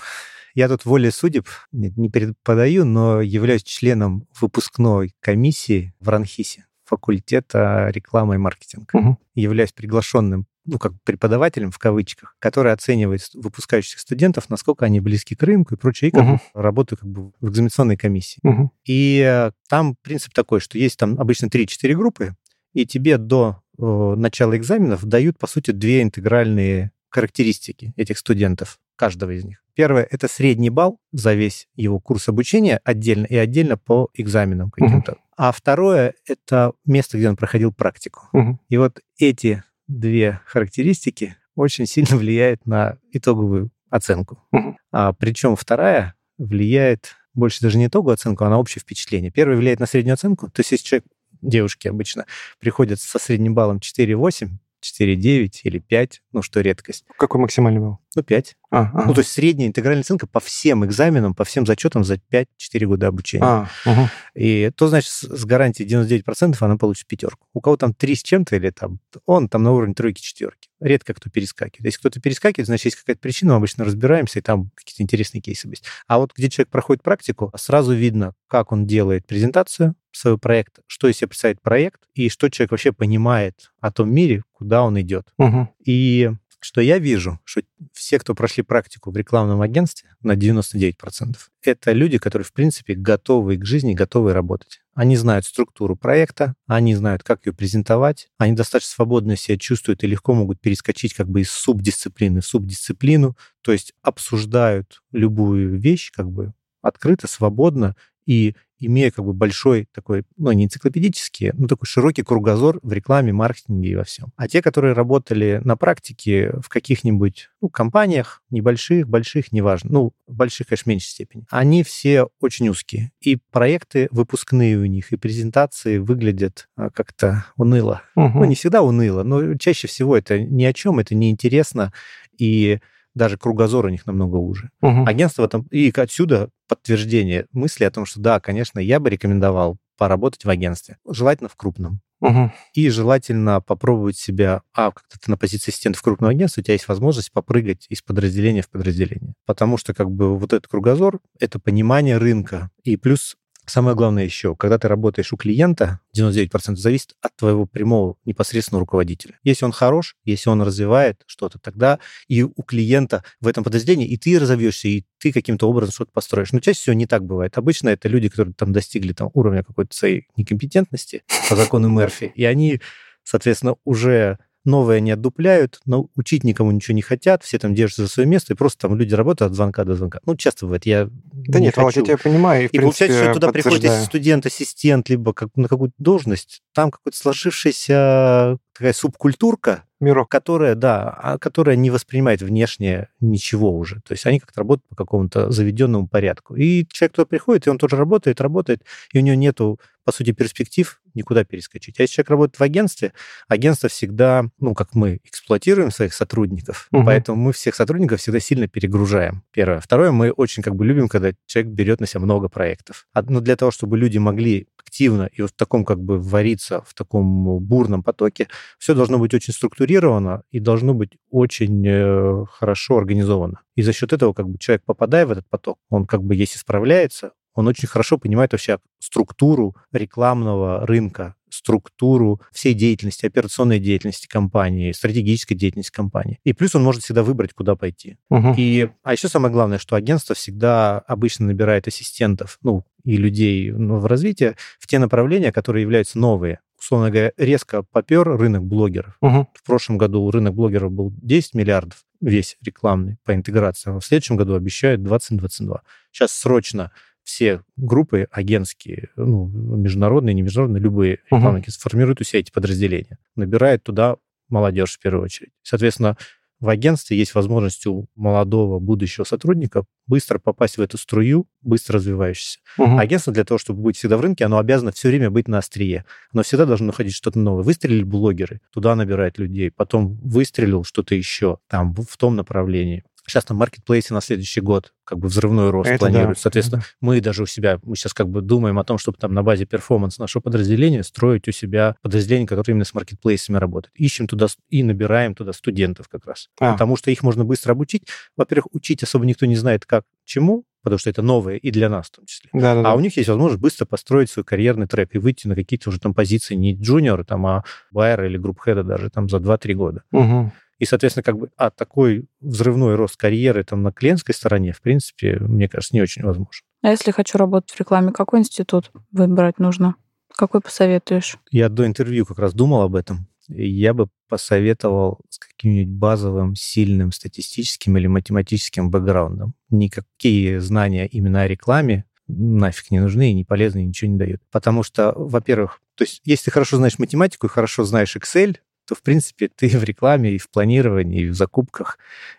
Я тут воле судеб не преподаю, но являюсь членом выпускной комиссии в Ранхисе факультета рекламы и маркетинга. Угу. Являюсь приглашенным ну, как преподавателем в кавычках, который оценивает выпускающих студентов, насколько они близки к рынку и прочее, и как угу. работаю как бы в экзаменационной комиссии. Угу. И э, там принцип такой, что есть там обычно 3-4 группы, и тебе до э, начала экзаменов дают, по сути, две интегральные характеристики этих студентов, каждого из них. Первое — это средний балл за весь его курс обучения отдельно и отдельно по экзаменам каким-то. Угу. А второе — это место, где он проходил практику. Угу. И вот эти две характеристики очень сильно влияют на итоговую оценку. Угу. А, причем вторая влияет больше даже не итоговую оценку, а на общее впечатление. Первая влияет на среднюю оценку. То есть если человек, девушки обычно, приходят со средним баллом 4,8, 4,9 или 5, ну, что редкость. Какой максимальный был? Ну, 5. А, а. Ну, то есть средняя интегральная оценка по всем экзаменам, по всем зачетам за 5-4 года обучения. А, угу. И то, значит, с гарантией 99% она получит пятерку. У кого там 3 с чем-то или там, он там на уровне тройки-четверки. Редко кто перескакивает. Если кто-то перескакивает, значит, есть какая-то причина, мы обычно разбираемся, и там какие-то интересные кейсы есть. А вот где человек проходит практику, сразу видно, как он делает презентацию, своего проекта, что из себя представляет проект и что человек вообще понимает о том мире, куда он идет. Угу. И что я вижу, что все, кто прошли практику в рекламном агентстве, на 99%, это люди, которые, в принципе, готовы к жизни, готовы работать. Они знают структуру проекта, они знают, как ее презентовать, они достаточно свободно себя чувствуют и легко могут перескочить как бы из субдисциплины в субдисциплину, то есть обсуждают любую вещь как бы открыто, свободно, и имея как бы большой такой, ну, не энциклопедический, но такой широкий кругозор в рекламе, маркетинге и во всем. А те, которые работали на практике в каких-нибудь ну, компаниях, небольших, больших, неважно, ну, больших, конечно, в меньшей степени, они все очень узкие. И проекты выпускные у них, и презентации выглядят а, как-то уныло. Угу. Ну, не всегда уныло, но чаще всего это ни о чем, это неинтересно, и даже кругозор у них намного уже. Угу. Агентство там... И отсюда подтверждение мысли о том, что да, конечно, я бы рекомендовал поработать в агентстве. Желательно в крупном. Угу. И желательно попробовать себя, а, как-то ты на позиции ассистента в крупном агентстве, у тебя есть возможность попрыгать из подразделения в подразделение. Потому что как бы вот этот кругозор — это понимание рынка. И плюс Самое главное еще, когда ты работаешь у клиента, 99% зависит от твоего прямого непосредственного руководителя. Если он хорош, если он развивает что-то, тогда и у клиента в этом подразделении и ты разовьешься, и ты каким-то образом что-то построишь. Но чаще всего не так бывает. Обычно это люди, которые там достигли там, уровня какой-то своей некомпетентности по закону Мерфи, и они, соответственно, уже новые не отдупляют, но учить никому ничего не хотят, все там держатся за свое место, и просто там люди работают от звонка до звонка. Ну, часто бывает, я Да не нет, хочу. я тебя понимаю. И, и получается, что туда приходит студент, ассистент, либо как, на какую-то должность, там какая-то сложившаяся такая субкультурка, мирок, которая, да, а, которая не воспринимает внешне ничего уже. То есть они как-то работают по какому-то заведенному порядку. И человек туда приходит, и он тоже работает, работает, и у него нету, по сути, перспектив никуда перескочить. А если человек работает в агентстве, агентство всегда, ну, как мы эксплуатируем своих сотрудников, угу. поэтому мы всех сотрудников всегда сильно перегружаем. Первое. Второе, мы очень как бы любим, когда человек берет на себя много проектов. Но для того, чтобы люди могли активно и вот в таком как бы вариться в таком бурном потоке, все должно быть очень структурировано и должно быть очень э, хорошо организовано. И за счет этого как бы человек, попадая в этот поток, он как бы, если справляется, он очень хорошо понимает вообще структуру рекламного рынка, структуру всей деятельности, операционной деятельности компании, стратегической деятельности компании. И плюс он может всегда выбрать, куда пойти. Угу. И, а еще самое главное, что агентство всегда обычно набирает ассистентов, ну, и людей ну, в развитии в те направления, которые являются новые условно говоря, резко попер рынок блогеров. Угу. В прошлом году рынок блогеров был 10 миллиардов, весь рекламный по интеграции. А в следующем году обещают 20-22. Сейчас срочно все группы агентские, ну, международные, не международные, любые рекламники uh-huh. сформируют у себя эти подразделения, набирают туда молодежь в первую очередь. Соответственно, в агентстве есть возможность у молодого будущего сотрудника быстро попасть в эту струю, быстро развивающуюся. Угу. Агентство для того, чтобы быть всегда в рынке, оно обязано все время быть на острие. Оно всегда должно находить что-то новое. Выстрелили блогеры, туда набирает людей. Потом выстрелил что-то еще там в том направлении. Сейчас на маркетплейсе на следующий год как бы взрывной рост это планируют. Да. Соответственно, это мы даже у себя, мы сейчас как бы думаем о том, чтобы там на базе перформанс нашего подразделения строить у себя подразделение, которое именно с маркетплейсами работает. Ищем туда и набираем туда студентов как раз. А. Потому что их можно быстро обучить. Во-первых, учить особо никто не знает, как, чему, потому что это новое и для нас в том числе. Да, да, а да. у них есть возможность быстро построить свой карьерный трек и выйти на какие-то уже там позиции не junior, там, а байер или group head а даже там за 2-3 года. Угу. И, соответственно, как бы, а такой взрывной рост карьеры там на клиентской стороне, в принципе, мне кажется, не очень возможен. А если хочу работать в рекламе, какой институт выбрать нужно? Какой посоветуешь? Я до интервью как раз думал об этом. Я бы посоветовал с каким-нибудь базовым, сильным статистическим или математическим бэкграундом. Никакие знания именно о рекламе нафиг не нужны и не полезны, и ничего не дают. Потому что, во-первых, то есть если ты хорошо знаешь математику и хорошо знаешь Excel, то, в принципе, ты в рекламе и в планировании, и в закупках,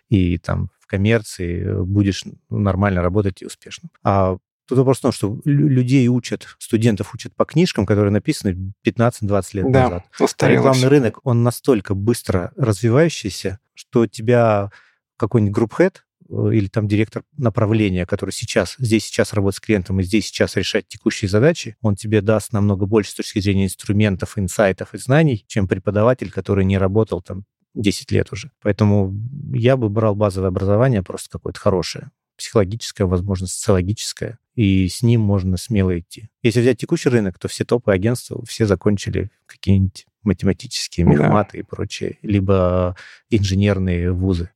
и там в коммерции будешь нормально работать и успешно. А Тут вопрос в том, что людей учат, студентов учат по книжкам, которые написаны 15-20 лет да, назад. А рекламный рынок, он настолько быстро развивающийся, что тебя какой-нибудь group head э, или там директор направления, который сейчас, здесь сейчас работает с клиентом и здесь сейчас решать текущие задачи, он тебе даст намного больше с точки зрения инструментов, инсайтов и знаний, чем преподаватель, который не работал там 10 лет уже. Поэтому я бы брал базовое образование просто какое-то хорошее психологическое, возможно, социологическое, и с ним можно смело идти. Если взять текущий рынок, то все топы агентства, все закончили какие-нибудь математические мехматы да. и прочее, либо инженерные вузы.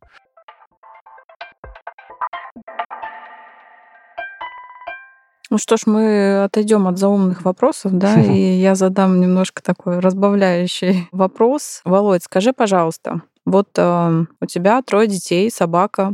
Ну что ж, мы отойдем от заумных вопросов, да, и я задам немножко такой разбавляющий вопрос. Володь, скажи, пожалуйста, вот э, у тебя трое детей, собака.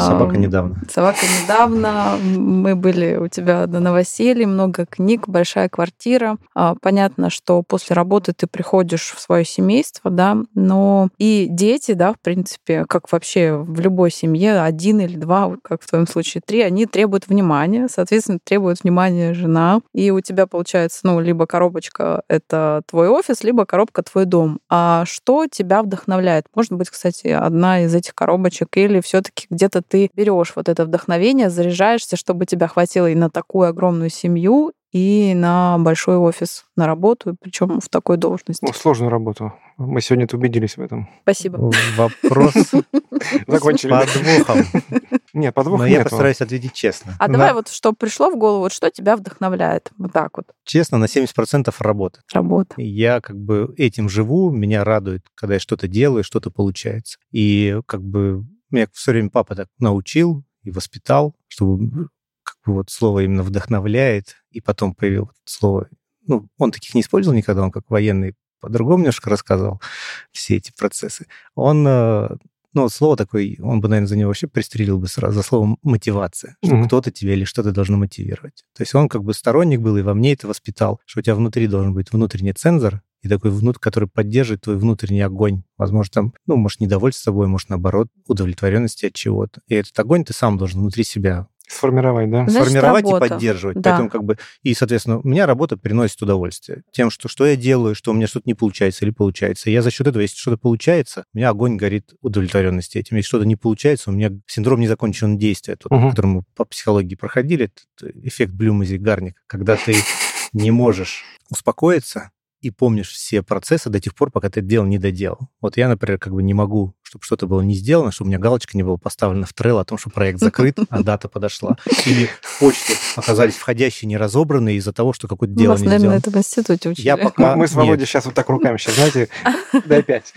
Собака недавно. Собака недавно. Мы были у тебя на новоселье, много книг, большая квартира. А, понятно, что после работы ты приходишь в свое семейство, да, но и дети, да, в принципе, как вообще в любой семье, один или два, как в твоем случае три, они требуют внимания, соответственно, требует внимания жена. И у тебя получается, ну, либо коробочка — это твой офис, либо коробка — твой дом. А что тебя вдохновляет? Может быть, кстати, одна из этих коробочек, или все-таки где-то ты берешь вот это вдохновение, заряжаешься, чтобы тебя хватило и на такую огромную семью, и на большой офис, на работу, причем в такой должности. Ну, сложную работу. Мы сегодня это убедились в этом. Спасибо. Вопрос закончили. Подвохом. Нет, подвоха Но я постараюсь ответить честно. А давай вот, что пришло в голову, вот что тебя вдохновляет? Вот так вот. Честно, на 70% работа. Работа. Я как бы этим живу, меня радует, когда я что-то делаю, что-то получается. И как бы меня все время папа так научил и воспитал, чтобы как бы вот слово именно вдохновляет, и потом появилось слово, ну, он таких не использовал никогда, он как военный по-другому немножко рассказывал все эти процессы. Он э, ну, слово такое, он бы, наверное, за него вообще пристрелил бы сразу за слово мотивация, что mm-hmm. кто-то тебя или что-то должно мотивировать. То есть он как бы сторонник был и во мне это воспитал, что у тебя внутри должен быть внутренний цензор, и такой внутрь, который поддерживает твой внутренний огонь. Возможно, там, ну, может, недовольство собой, может, наоборот, удовлетворенности от чего-то. И этот огонь ты сам должен внутри себя Сформировать, да? Значит, Сформировать работа. и поддерживать. Да. Поэтому как бы... И, соответственно, у меня работа приносит удовольствие. Тем, что, что я делаю, что у меня что-то не получается или получается. И я за счет этого, если что-то получается, у меня огонь горит удовлетворенности этим. Если что-то не получается, у меня синдром незаконченного действия, тот, угу. который мы по психологии проходили, эффект Блюмази-Гарник, когда ты не можешь успокоиться, и помнишь все процессы до тех пор, пока ты это дело не доделал. Вот я, например, как бы не могу, чтобы что-то было не сделано, чтобы у меня галочка не была поставлена в трейл о том, что проект закрыт, а дата подошла. Или почты оказались входящие не разобранные из-за того, что какое-то дело не наверное, это в институте учили. Я пока... Мы с Володей сейчас вот так руками сейчас, знаете, дай пять.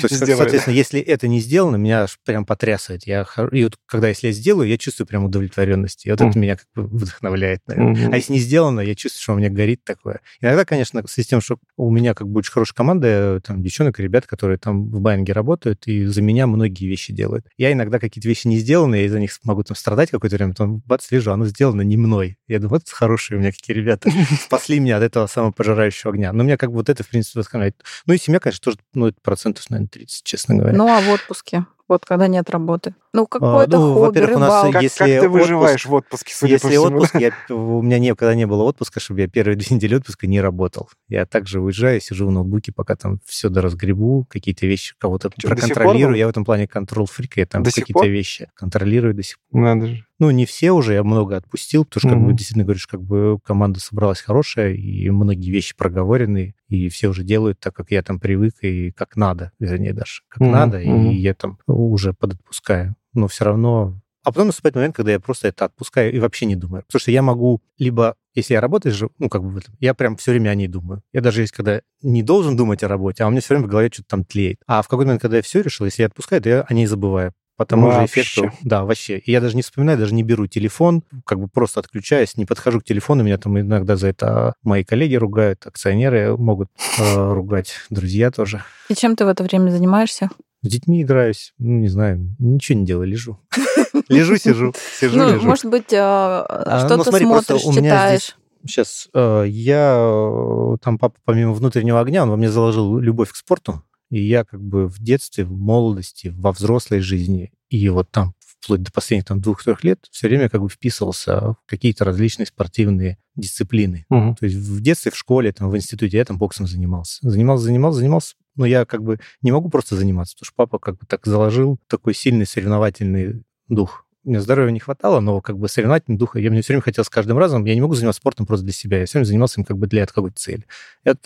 Соответственно, если это не сделано, меня прям потрясает. Я, и вот когда если я сделаю, я чувствую прям удовлетворенность. И вот это меня как бы вдохновляет, наверное. А если не сделано, я чувствую, что у меня горит такое. Иногда, конечно, система тем, что у меня как бы очень хорошая команда, там, девчонок и ребят, которые там в Байнге работают, и за меня многие вещи делают. Я иногда какие-то вещи не сделаны, я из-за них могу там страдать какое-то время, потом бац, вижу, оно сделано не мной. Я думаю, вот хорошие у меня какие ребята. Спасли меня от этого самопожирающего огня. Но меня как бы вот это, в принципе, вдохновляет. Ну и семья, конечно, тоже, ну, процентов, наверное, 30, честно говоря. Ну, а в отпуске? Вот когда нет работы? Ну, какое-то а, ну, хобби, во-первых, рыбалка. У нас, как, если как ты отпуск, выживаешь в отпуске, судя Если по всему? отпуск, я, у меня никогда не было отпуска, чтобы я первые две недели отпуска не работал. Я также уезжаю, сижу в ноутбуке, пока там все доразгребу, какие-то вещи кого-то Что, проконтролирую. Я в этом плане контрол-фрик, я там какие-то вещи контролирую до сих пор. Надо же. Ну, не все уже, я много отпустил, потому что, как mm-hmm. бы, действительно говоришь, как бы команда собралась хорошая, и многие вещи проговорены, и все уже делают так, как я там привык, и как надо, вернее, даже, как mm-hmm. надо, mm-hmm. и я там уже подотпускаю. Но все равно... А потом наступает момент, когда я просто это отпускаю и вообще не думаю. Потому что я могу либо, если я работаю, ну, как бы, я прям все время о ней думаю. Я даже есть, когда не должен думать о работе, а у меня все время в голове что-то там тлеет. А в какой-то момент, когда я все решил, если я отпускаю, то я о ней забываю. По тому вообще. же эффекту. Да, вообще. И я даже не вспоминаю, даже не беру телефон, как бы просто отключаюсь, не подхожу к телефону. Меня там иногда за это мои коллеги ругают, акционеры могут э, ругать, друзья тоже. И чем ты в это время занимаешься? С детьми играюсь, ну, не знаю, ничего не делаю, лежу. Лежу, сижу, сижу, ну, лежу. может быть, а, ну, что-то смотришь, читаешь. Сейчас э, я, э, там папа помимо внутреннего огня, он во мне заложил любовь к спорту, и я как бы в детстве, в молодости, во взрослой жизни и вот там вплоть до последних там двух-трех лет, все время как бы вписывался в какие-то различные спортивные дисциплины. Угу. То есть в детстве, в школе, там, в институте я там боксом занимался. Занимался, занимался, занимался, но я как бы не могу просто заниматься, потому что папа как бы так заложил такой сильный соревновательный дух мне здоровья не хватало, но как бы соревновательный дух, я мне все время хотел с каждым разом, я не могу заниматься спортом просто для себя, я все время занимался им как бы для какой-то цели. И от,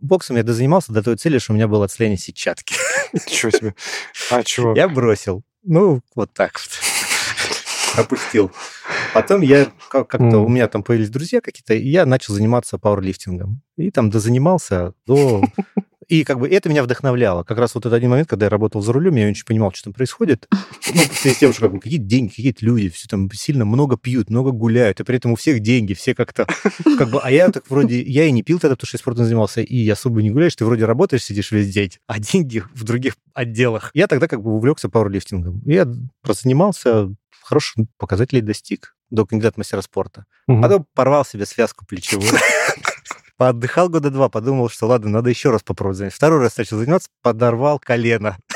боксом я дозанимался до той цели, что у меня было отслоение сетчатки. Ничего себе. А чего? Я бросил. Ну, вот так вот. Опустил. Потом я как-то, mm. у меня там появились друзья какие-то, и я начал заниматься пауэрлифтингом. И там дозанимался до и как бы это меня вдохновляло. Как раз вот этот один момент, когда я работал за рулем, я не очень понимал, что там происходит. Ну, с тем, что как бы, какие деньги, какие-то люди, все там сильно много пьют, много гуляют, и при этом у всех деньги, все как-то... Как бы, а я так вроде... Я и не пил тогда, потому что я спортом занимался, и особо не гуляешь, ты вроде работаешь, сидишь весь день, а деньги в других отделах. Я тогда как бы увлекся пауэрлифтингом. Я просто занимался, хороших показателей достиг до кандидата мастера спорта. Угу. Потом порвал себе связку плечевую. Поотдыхал года два, подумал, что ладно, надо еще раз попробовать. Второй раз начал заниматься, подорвал колено.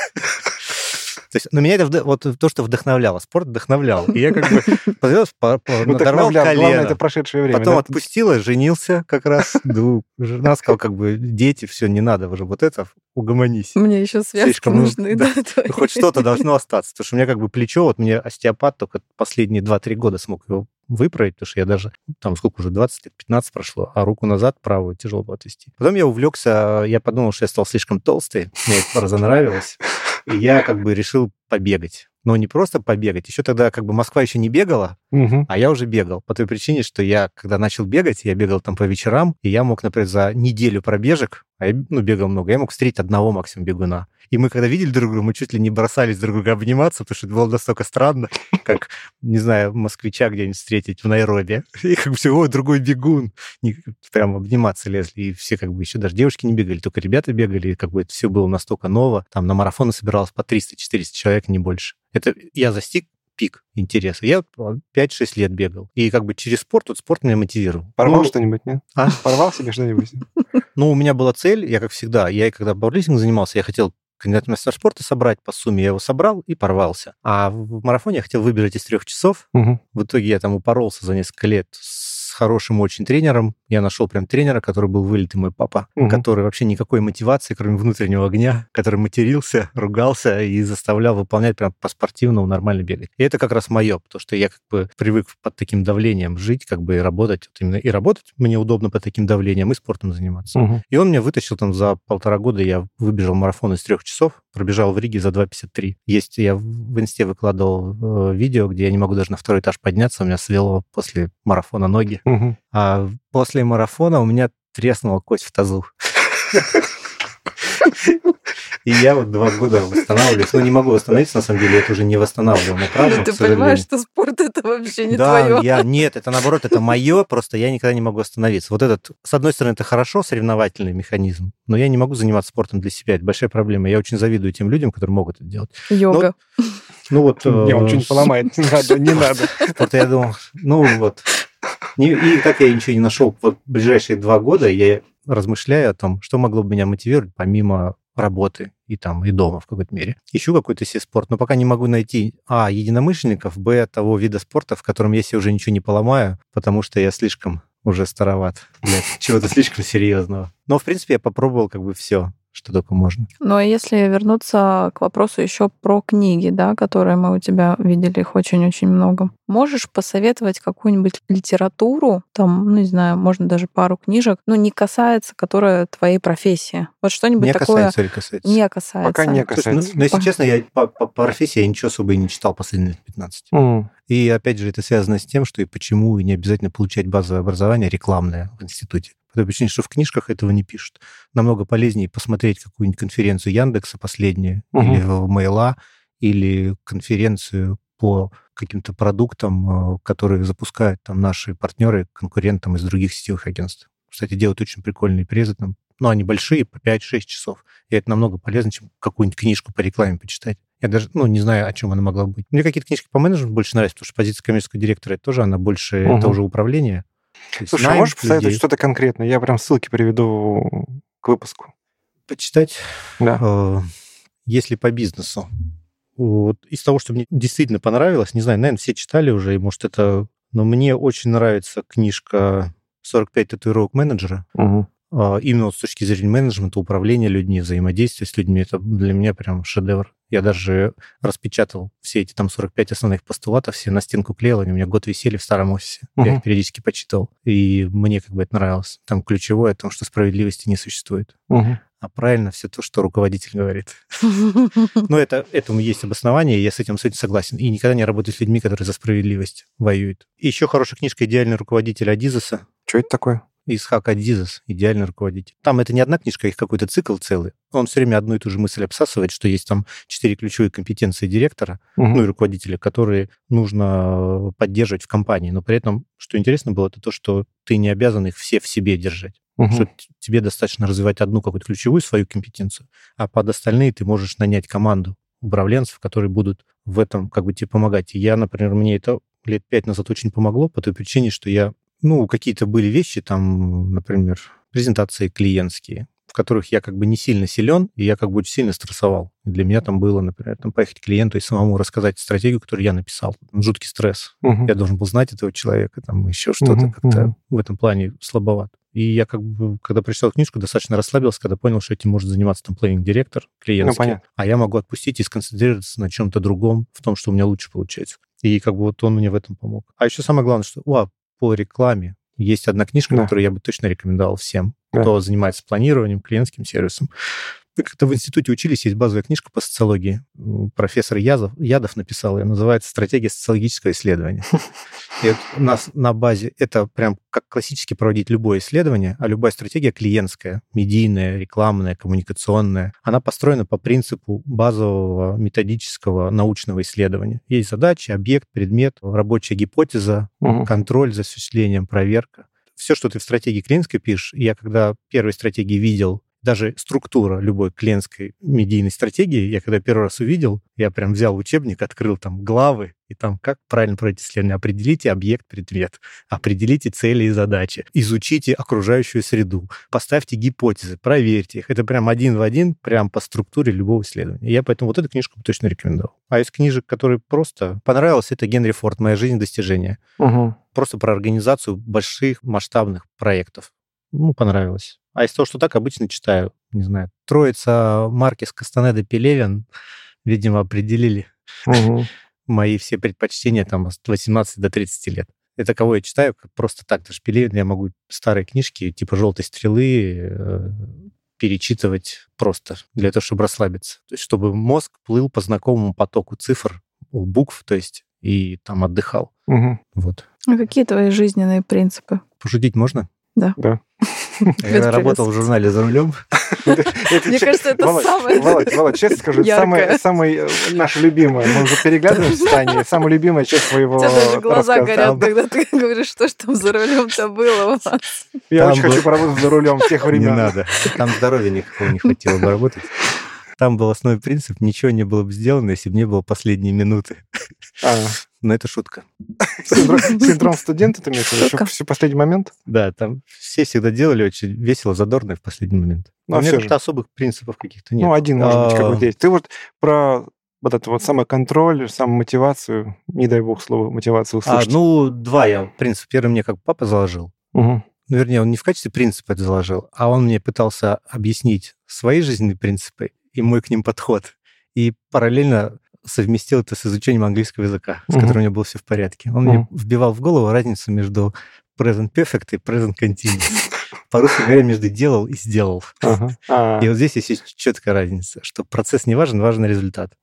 То есть, но меня это вот то, что вдохновляло. Спорт вдохновлял. И я как бы надорвал колено. Главное, это прошедшее время. Потом отпустила, женился как раз. Жена сказала, как бы, дети, все, не надо уже вот это, угомонись. Мне еще связки нужны, да, Хоть что-то должно остаться. Потому что у меня как бы плечо, вот мне остеопат только последние 2-3 года смог его выправить, потому что я даже, там, сколько уже, 20 лет, 15 прошло, а руку назад правую тяжело было отвести. Потом я увлекся, я подумал, что я стал слишком толстый, мне это разонравилось, и я как бы решил побегать но не просто побегать. Еще тогда как бы Москва еще не бегала, угу. а я уже бегал. По той причине, что я, когда начал бегать, я бегал там по вечерам, и я мог, например, за неделю пробежек, а я ну, бегал много, я мог встретить одного максимум бегуна. И мы, когда видели друг друга, мы чуть ли не бросались друг друга обниматься, потому что это было настолько странно, как, не знаю, москвича где-нибудь встретить в Найроби. И как бы все, о, другой бегун. Прям обниматься лезли. И все как бы еще даже девушки не бегали, только ребята бегали. И как бы это все было настолько ново. Там на марафоны собиралось по 300-400 человек, не больше. Это я застиг пик интереса. Я 5-6 лет бегал. И как бы через спорт, вот спорт меня мотивировал. Порвал ну, что-нибудь, нет? А? Порвал себе что-нибудь? Ну, у меня была цель, я как всегда, я когда бауэрлифтингом занимался, я хотел кандидат в мастер спорта собрать по сумме, я его собрал и порвался. А в марафоне я хотел выбежать из трех часов. Угу. В итоге я там упоролся за несколько лет с хорошим очень тренером. Я нашел прям тренера, который был вылитый мой папа, угу. который вообще никакой мотивации, кроме внутреннего огня, который матерился, ругался и заставлял выполнять прям по-спортивному нормально бегать. И это как раз мое, потому что я как бы привык под таким давлением жить, как бы и работать. Вот именно и работать мне удобно под таким давлением, и спортом заниматься. Угу. И он меня вытащил там за полтора года, я выбежал марафон из трех часов, пробежал в Риге за 2.53. Есть, я в инсте выкладывал э, видео, где я не могу даже на второй этаж подняться, у меня свело после марафона ноги. Угу. А после марафона у меня треснула кость в тазу. И я вот два года восстанавливаюсь. Ну, не могу восстановиться, на самом деле, это уже не восстанавливаемая травма, Ты понимаешь, что спорт это вообще не да, твое. Я, нет, это наоборот, это мое, просто я никогда не могу остановиться. Вот этот, с одной стороны, это хорошо, соревновательный механизм, но я не могу заниматься спортом для себя. Это большая проблема. Я очень завидую тем людям, которые могут это делать. Йога. Ну, ну вот... Не, он что-нибудь поломает, не надо, не надо. Вот я думал, ну вот. И так я ничего не нашел. Вот ближайшие два года я размышляю о том, что могло бы меня мотивировать помимо работы и там, и дома в какой-то мере. Ищу какой-то спорт, но пока не могу найти, а, единомышленников, б, того вида спорта, в котором я себе уже ничего не поломаю, потому что я слишком уже староват для чего-то слишком серьезного. Но, в принципе, я попробовал как бы все что только можно. Ну, а если вернуться к вопросу еще про книги, да, которые мы у тебя видели, их очень-очень много. Можешь посоветовать какую-нибудь литературу, там, ну, не знаю, можно даже пару книжек, ну, не касается, которая твоей профессии. Вот что-нибудь не такое... Касается или касается? Не касается. Пока не касается. Есть, ну, ну, если честно, я по, по профессии я ничего особо и не читал последние лет 15. Mm. И опять же, это связано с тем, что и почему не обязательно получать базовое образование рекламное в институте. По той причине, что в книжках этого не пишут. Намного полезнее посмотреть какую-нибудь конференцию Яндекса последнюю, угу. или в Мейла, или конференцию по каким-то продуктам, э, которые запускают там наши партнеры, конкурентам из других сетевых агентств. Кстати, делают очень прикольные презы, там, ну, они большие, по 5-6 часов. И это намного полезнее, чем какую-нибудь книжку по рекламе почитать. Я даже, ну, не знаю, о чем она могла быть. Мне какие-то книжки по менеджменту больше нравятся, потому что позиция коммерческого директора это тоже, она больше, угу. это уже управление. Слушай, а можешь посоветовать что-то конкретное? Я прям ссылки приведу к выпуску. Почитать? Да. Э, если по бизнесу, Вот из того, что мне действительно понравилось, не знаю, наверное, все читали уже, и может это... Но мне очень нравится книжка «45 татуировок менеджера». Угу. Именно вот с точки зрения менеджмента, управления людьми, взаимодействия с людьми. Это для меня прям шедевр. Я даже распечатал все эти там 45 основных постулатов, все на стенку клеил, они у меня год висели в старом офисе. Угу. Я их периодически почитал. И мне как бы это нравилось. Там ключевое о том, что справедливости не существует. Угу а правильно все то, что руководитель говорит. Но это, этому есть обоснование, я с этим, с этим согласен. И никогда не работаю с людьми, которые за справедливость воюют. И еще хорошая книжка «Идеальный руководитель» Адизеса. Что это такое? Исхак Адизес, идеальный руководитель. Там это не одна книжка, а их какой-то цикл целый. Он все время одну и ту же мысль обсасывает, что есть там четыре ключевые компетенции директора, угу. ну и руководителя, которые нужно поддерживать в компании. Но при этом, что интересно было, это то, что ты не обязан их все в себе держать. Угу. Что тебе достаточно развивать одну какую-то ключевую свою компетенцию, а под остальные ты можешь нанять команду управленцев, которые будут в этом как бы тебе помогать. И я, например, мне это лет пять назад очень помогло по той причине, что я, ну, какие-то были вещи там, например, презентации клиентские, в которых я как бы не сильно силен, и я как бы очень сильно стрессовал. И для меня там было, например, там поехать к клиенту и самому рассказать стратегию, которую я написал. Жуткий стресс. Угу. Я должен был знать этого человека, там еще что-то угу, как-то угу. в этом плане слабоват. И я как бы, когда прочитал книжку, достаточно расслабился, когда понял, что этим может заниматься там плейнинг-директор клиентский. Ну, а я могу отпустить и сконцентрироваться на чем-то другом, в том, что у меня лучше получается. И как бы вот он мне в этом помог. А еще самое главное, что о, по рекламе есть одна книжка, да. которую я бы точно рекомендовал всем, да. кто занимается планированием, клиентским сервисом. Как-то в институте учились, есть базовая книжка по социологии. Профессор Язов, Ядов написал, ее называется «Стратегия социологического исследования». И вот у нас на базе это прям как классически проводить любое исследование, а любая стратегия клиентская, медийная, рекламная, коммуникационная, она построена по принципу базового методического научного исследования. Есть задачи, объект, предмет, рабочая гипотеза, угу. контроль за осуществлением, проверка все, что ты в стратегии клиентской пишешь, я когда первые стратегии видел даже структура любой клиентской медийной стратегии, я когда первый раз увидел, я прям взял учебник, открыл там главы, и там как правильно проводить исследование. Определите объект, предмет, определите цели и задачи, изучите окружающую среду, поставьте гипотезы, проверьте их. Это прям один в один, прям по структуре любого исследования. Я поэтому вот эту книжку точно рекомендовал. А из книжек, которые просто понравилось, это Генри Форд «Моя жизнь. Достижения». Угу. Просто про организацию больших масштабных проектов. Ну, понравилось. А из того, что так обычно читаю, не знаю, троица Маркес, Кастанеда, Пелевин, видимо, определили угу. мои все предпочтения там от 18 до 30 лет. Это кого я читаю, просто так, даже Пелевин, я могу старые книжки типа «Желтой стрелы» э, перечитывать просто для того, чтобы расслабиться. То есть, чтобы мозг плыл по знакомому потоку цифр, букв, то есть, и там отдыхал. Угу. Вот. А какие твои жизненные принципы? Пошутить можно? Да. Да. Я работал в журнале «За рулем». Мне кажется, это самое Володь, Володь, честно скажу, самое э, наше любимое. Мы уже переглядываемся с Таней. Самая любимая часть тебя даже глаза горят, когда ты говоришь, что ж там за рулем-то было у вас. Я очень хочу поработать за рулем тех времен. Не надо. Там здоровья никакого не хватило бы работать. Там был основной принцип, ничего не было бы сделано, если бы не было последние минуты. А. Но это шутка. Синдром, синдром студента, ты имеешь в виду? Все последний момент? Да, там все всегда делали очень весело, задорно в последний момент. Но, Но у меня особых принципов каких-то нет. Ну, один, может быть, какой-то есть. Ты вот про вот это вот самоконтроль, самомотивацию, не дай бог слово мотивацию а, услышать. А, ну, два я принцип. Первый мне как папа заложил. Угу. Ну, вернее, он не в качестве принципа это заложил, а он мне пытался объяснить свои жизненные принципы и мой к ним подход. И параллельно совместил это с изучением английского языка, с которым у меня было все в порядке. Он мне вбивал в голову разницу между present perfect и present continuous. По-русски говоря, между делал и сделал. А. И вот здесь есть четкая разница, что процесс не важен, важен результат.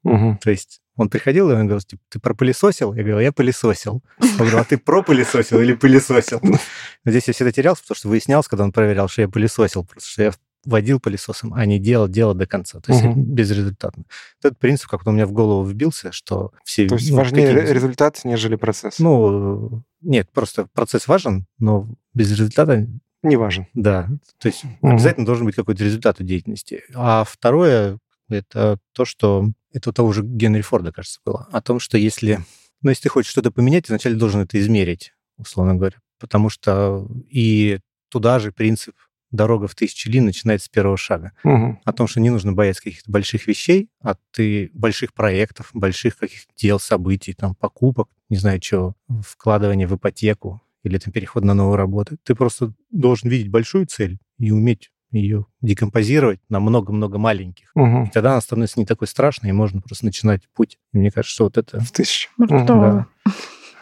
То есть он приходил и он говорил, типа, ты пропылесосил? Я говорил, я пылесосил. Он говорил, а ты пропылесосил или пылесосил? Здесь я всегда терялся, потому что выяснялся, когда он проверял, что я пылесосил, просто что я водил пылесосом, а не делал дело до конца. То есть угу. безрезультатно. Этот принцип как то у меня в голову вбился, что все... То есть ну, важнее какие... результат, нежели процесс? Ну, нет, просто процесс важен, но без результата... Не важен. Да. То есть угу. обязательно должен быть какой-то результат у деятельности. А второе, это то, что... Это у того же Генри Форда, кажется, было. О том, что если... Ну, если ты хочешь что-то поменять, ты вначале должен это измерить, условно говоря. Потому что и туда же принцип дорога в тысячу ли начинается с первого шага. Угу. О том, что не нужно бояться каких-то больших вещей, а ты больших проектов, больших каких-то дел, событий, там, покупок, не знаю, что, вкладывания в ипотеку или там переход на новую работу. Ты просто должен видеть большую цель и уметь ее декомпозировать на много-много маленьких. Угу. И тогда она становится не такой страшной, и можно просто начинать путь. И мне кажется, что вот это... В тысячу. Маркетолога.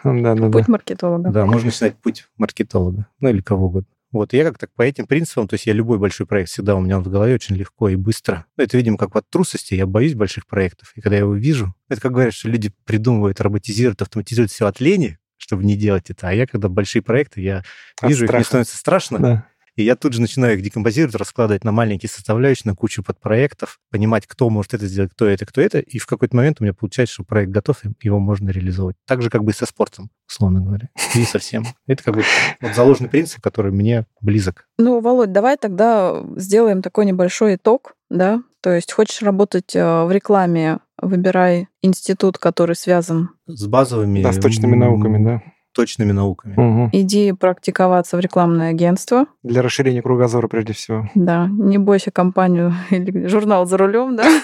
Да, да, да. Путь маркетолога. Да, можно начинать путь маркетолога. Ну, или кого угодно. Вот, я как-то по этим принципам, то есть я любой большой проект всегда у меня в голове очень легко и быстро. Ну, это, видимо, как от трусости, я боюсь больших проектов. И когда я его вижу, это как говорят, что люди придумывают, роботизируют, автоматизируют все от лени, чтобы не делать это. А я, когда большие проекты, я От вижу, их, мне страха. становится страшно, Да. И я тут же начинаю их декомпозировать, раскладывать на маленькие составляющие, на кучу подпроектов, понимать, кто может это сделать, кто это, кто это, и в какой-то момент у меня получается, что проект готов, и его можно реализовать. Так же, как бы и со спортом, условно говоря, и со всем. Это как бы вот заложенный принцип, который мне близок. Ну, Володь, давай тогда сделаем такой небольшой итог, да? То есть хочешь работать э, в рекламе, выбирай институт, который связан. С базовыми... Да, с точными науками, да. Точными науками. Мгм. Иди практиковаться в рекламное агентство. Для расширения кругозора прежде всего. Да, не бойся компанию или журнал за рулем, да?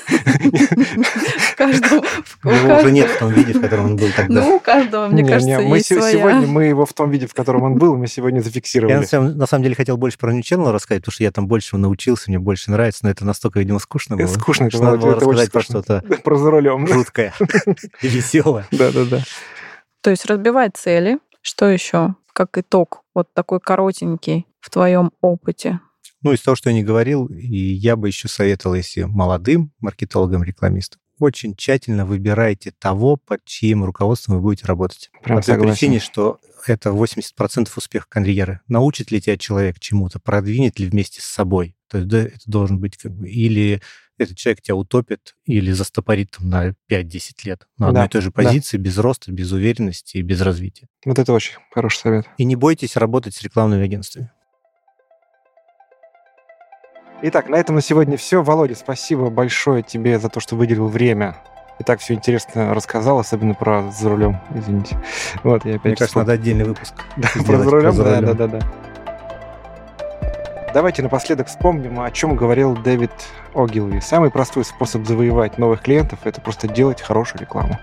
Его уже нет в том виде, в котором он был тогда. Ну, у каждого, мне Не, кажется, не, мы есть сегодня мы его в том виде, в котором он был, мы сегодня Я зафиксировали. на самом, на самом деле хотел больше про New Channel рассказать, потому что я там больше научился, мне больше нравится, но это настолько, видимо, скучно было. Скучно что надо было, рассказать про что-то Про за рулем. жуткое и веселое. Да, да, да. То есть разбивай цели. Что еще? Как итог, вот такой коротенький в твоем опыте. Ну, из того, что я не говорил, и я бы еще советовал, если молодым маркетологам, рекламистам, очень тщательно выбирайте того, под чьим руководством вы будете работать. Прям По той согласен. причине, что это 80% успеха карьеры. Научит ли тебя человек чему-то, продвинет ли вместе с собой. То есть да, это должен быть как бы... Или этот человек тебя утопит, или застопорит там, на 5-10 лет на одной Да, и той же да. позиции, без роста, без уверенности и без развития. Вот это очень хороший совет. И не бойтесь работать с рекламными агентствами. Итак, на этом на сегодня все. Володя, спасибо большое тебе за то, что выделил время. И так все интересно рассказал, особенно про за рулем, извините. Вот, я опять Мне кажется, надо отдельный выпуск. Да, про за рулем, да, да, да, да. Давайте напоследок вспомним, о чем говорил Дэвид Огилви. Самый простой способ завоевать новых клиентов – это просто делать хорошую рекламу.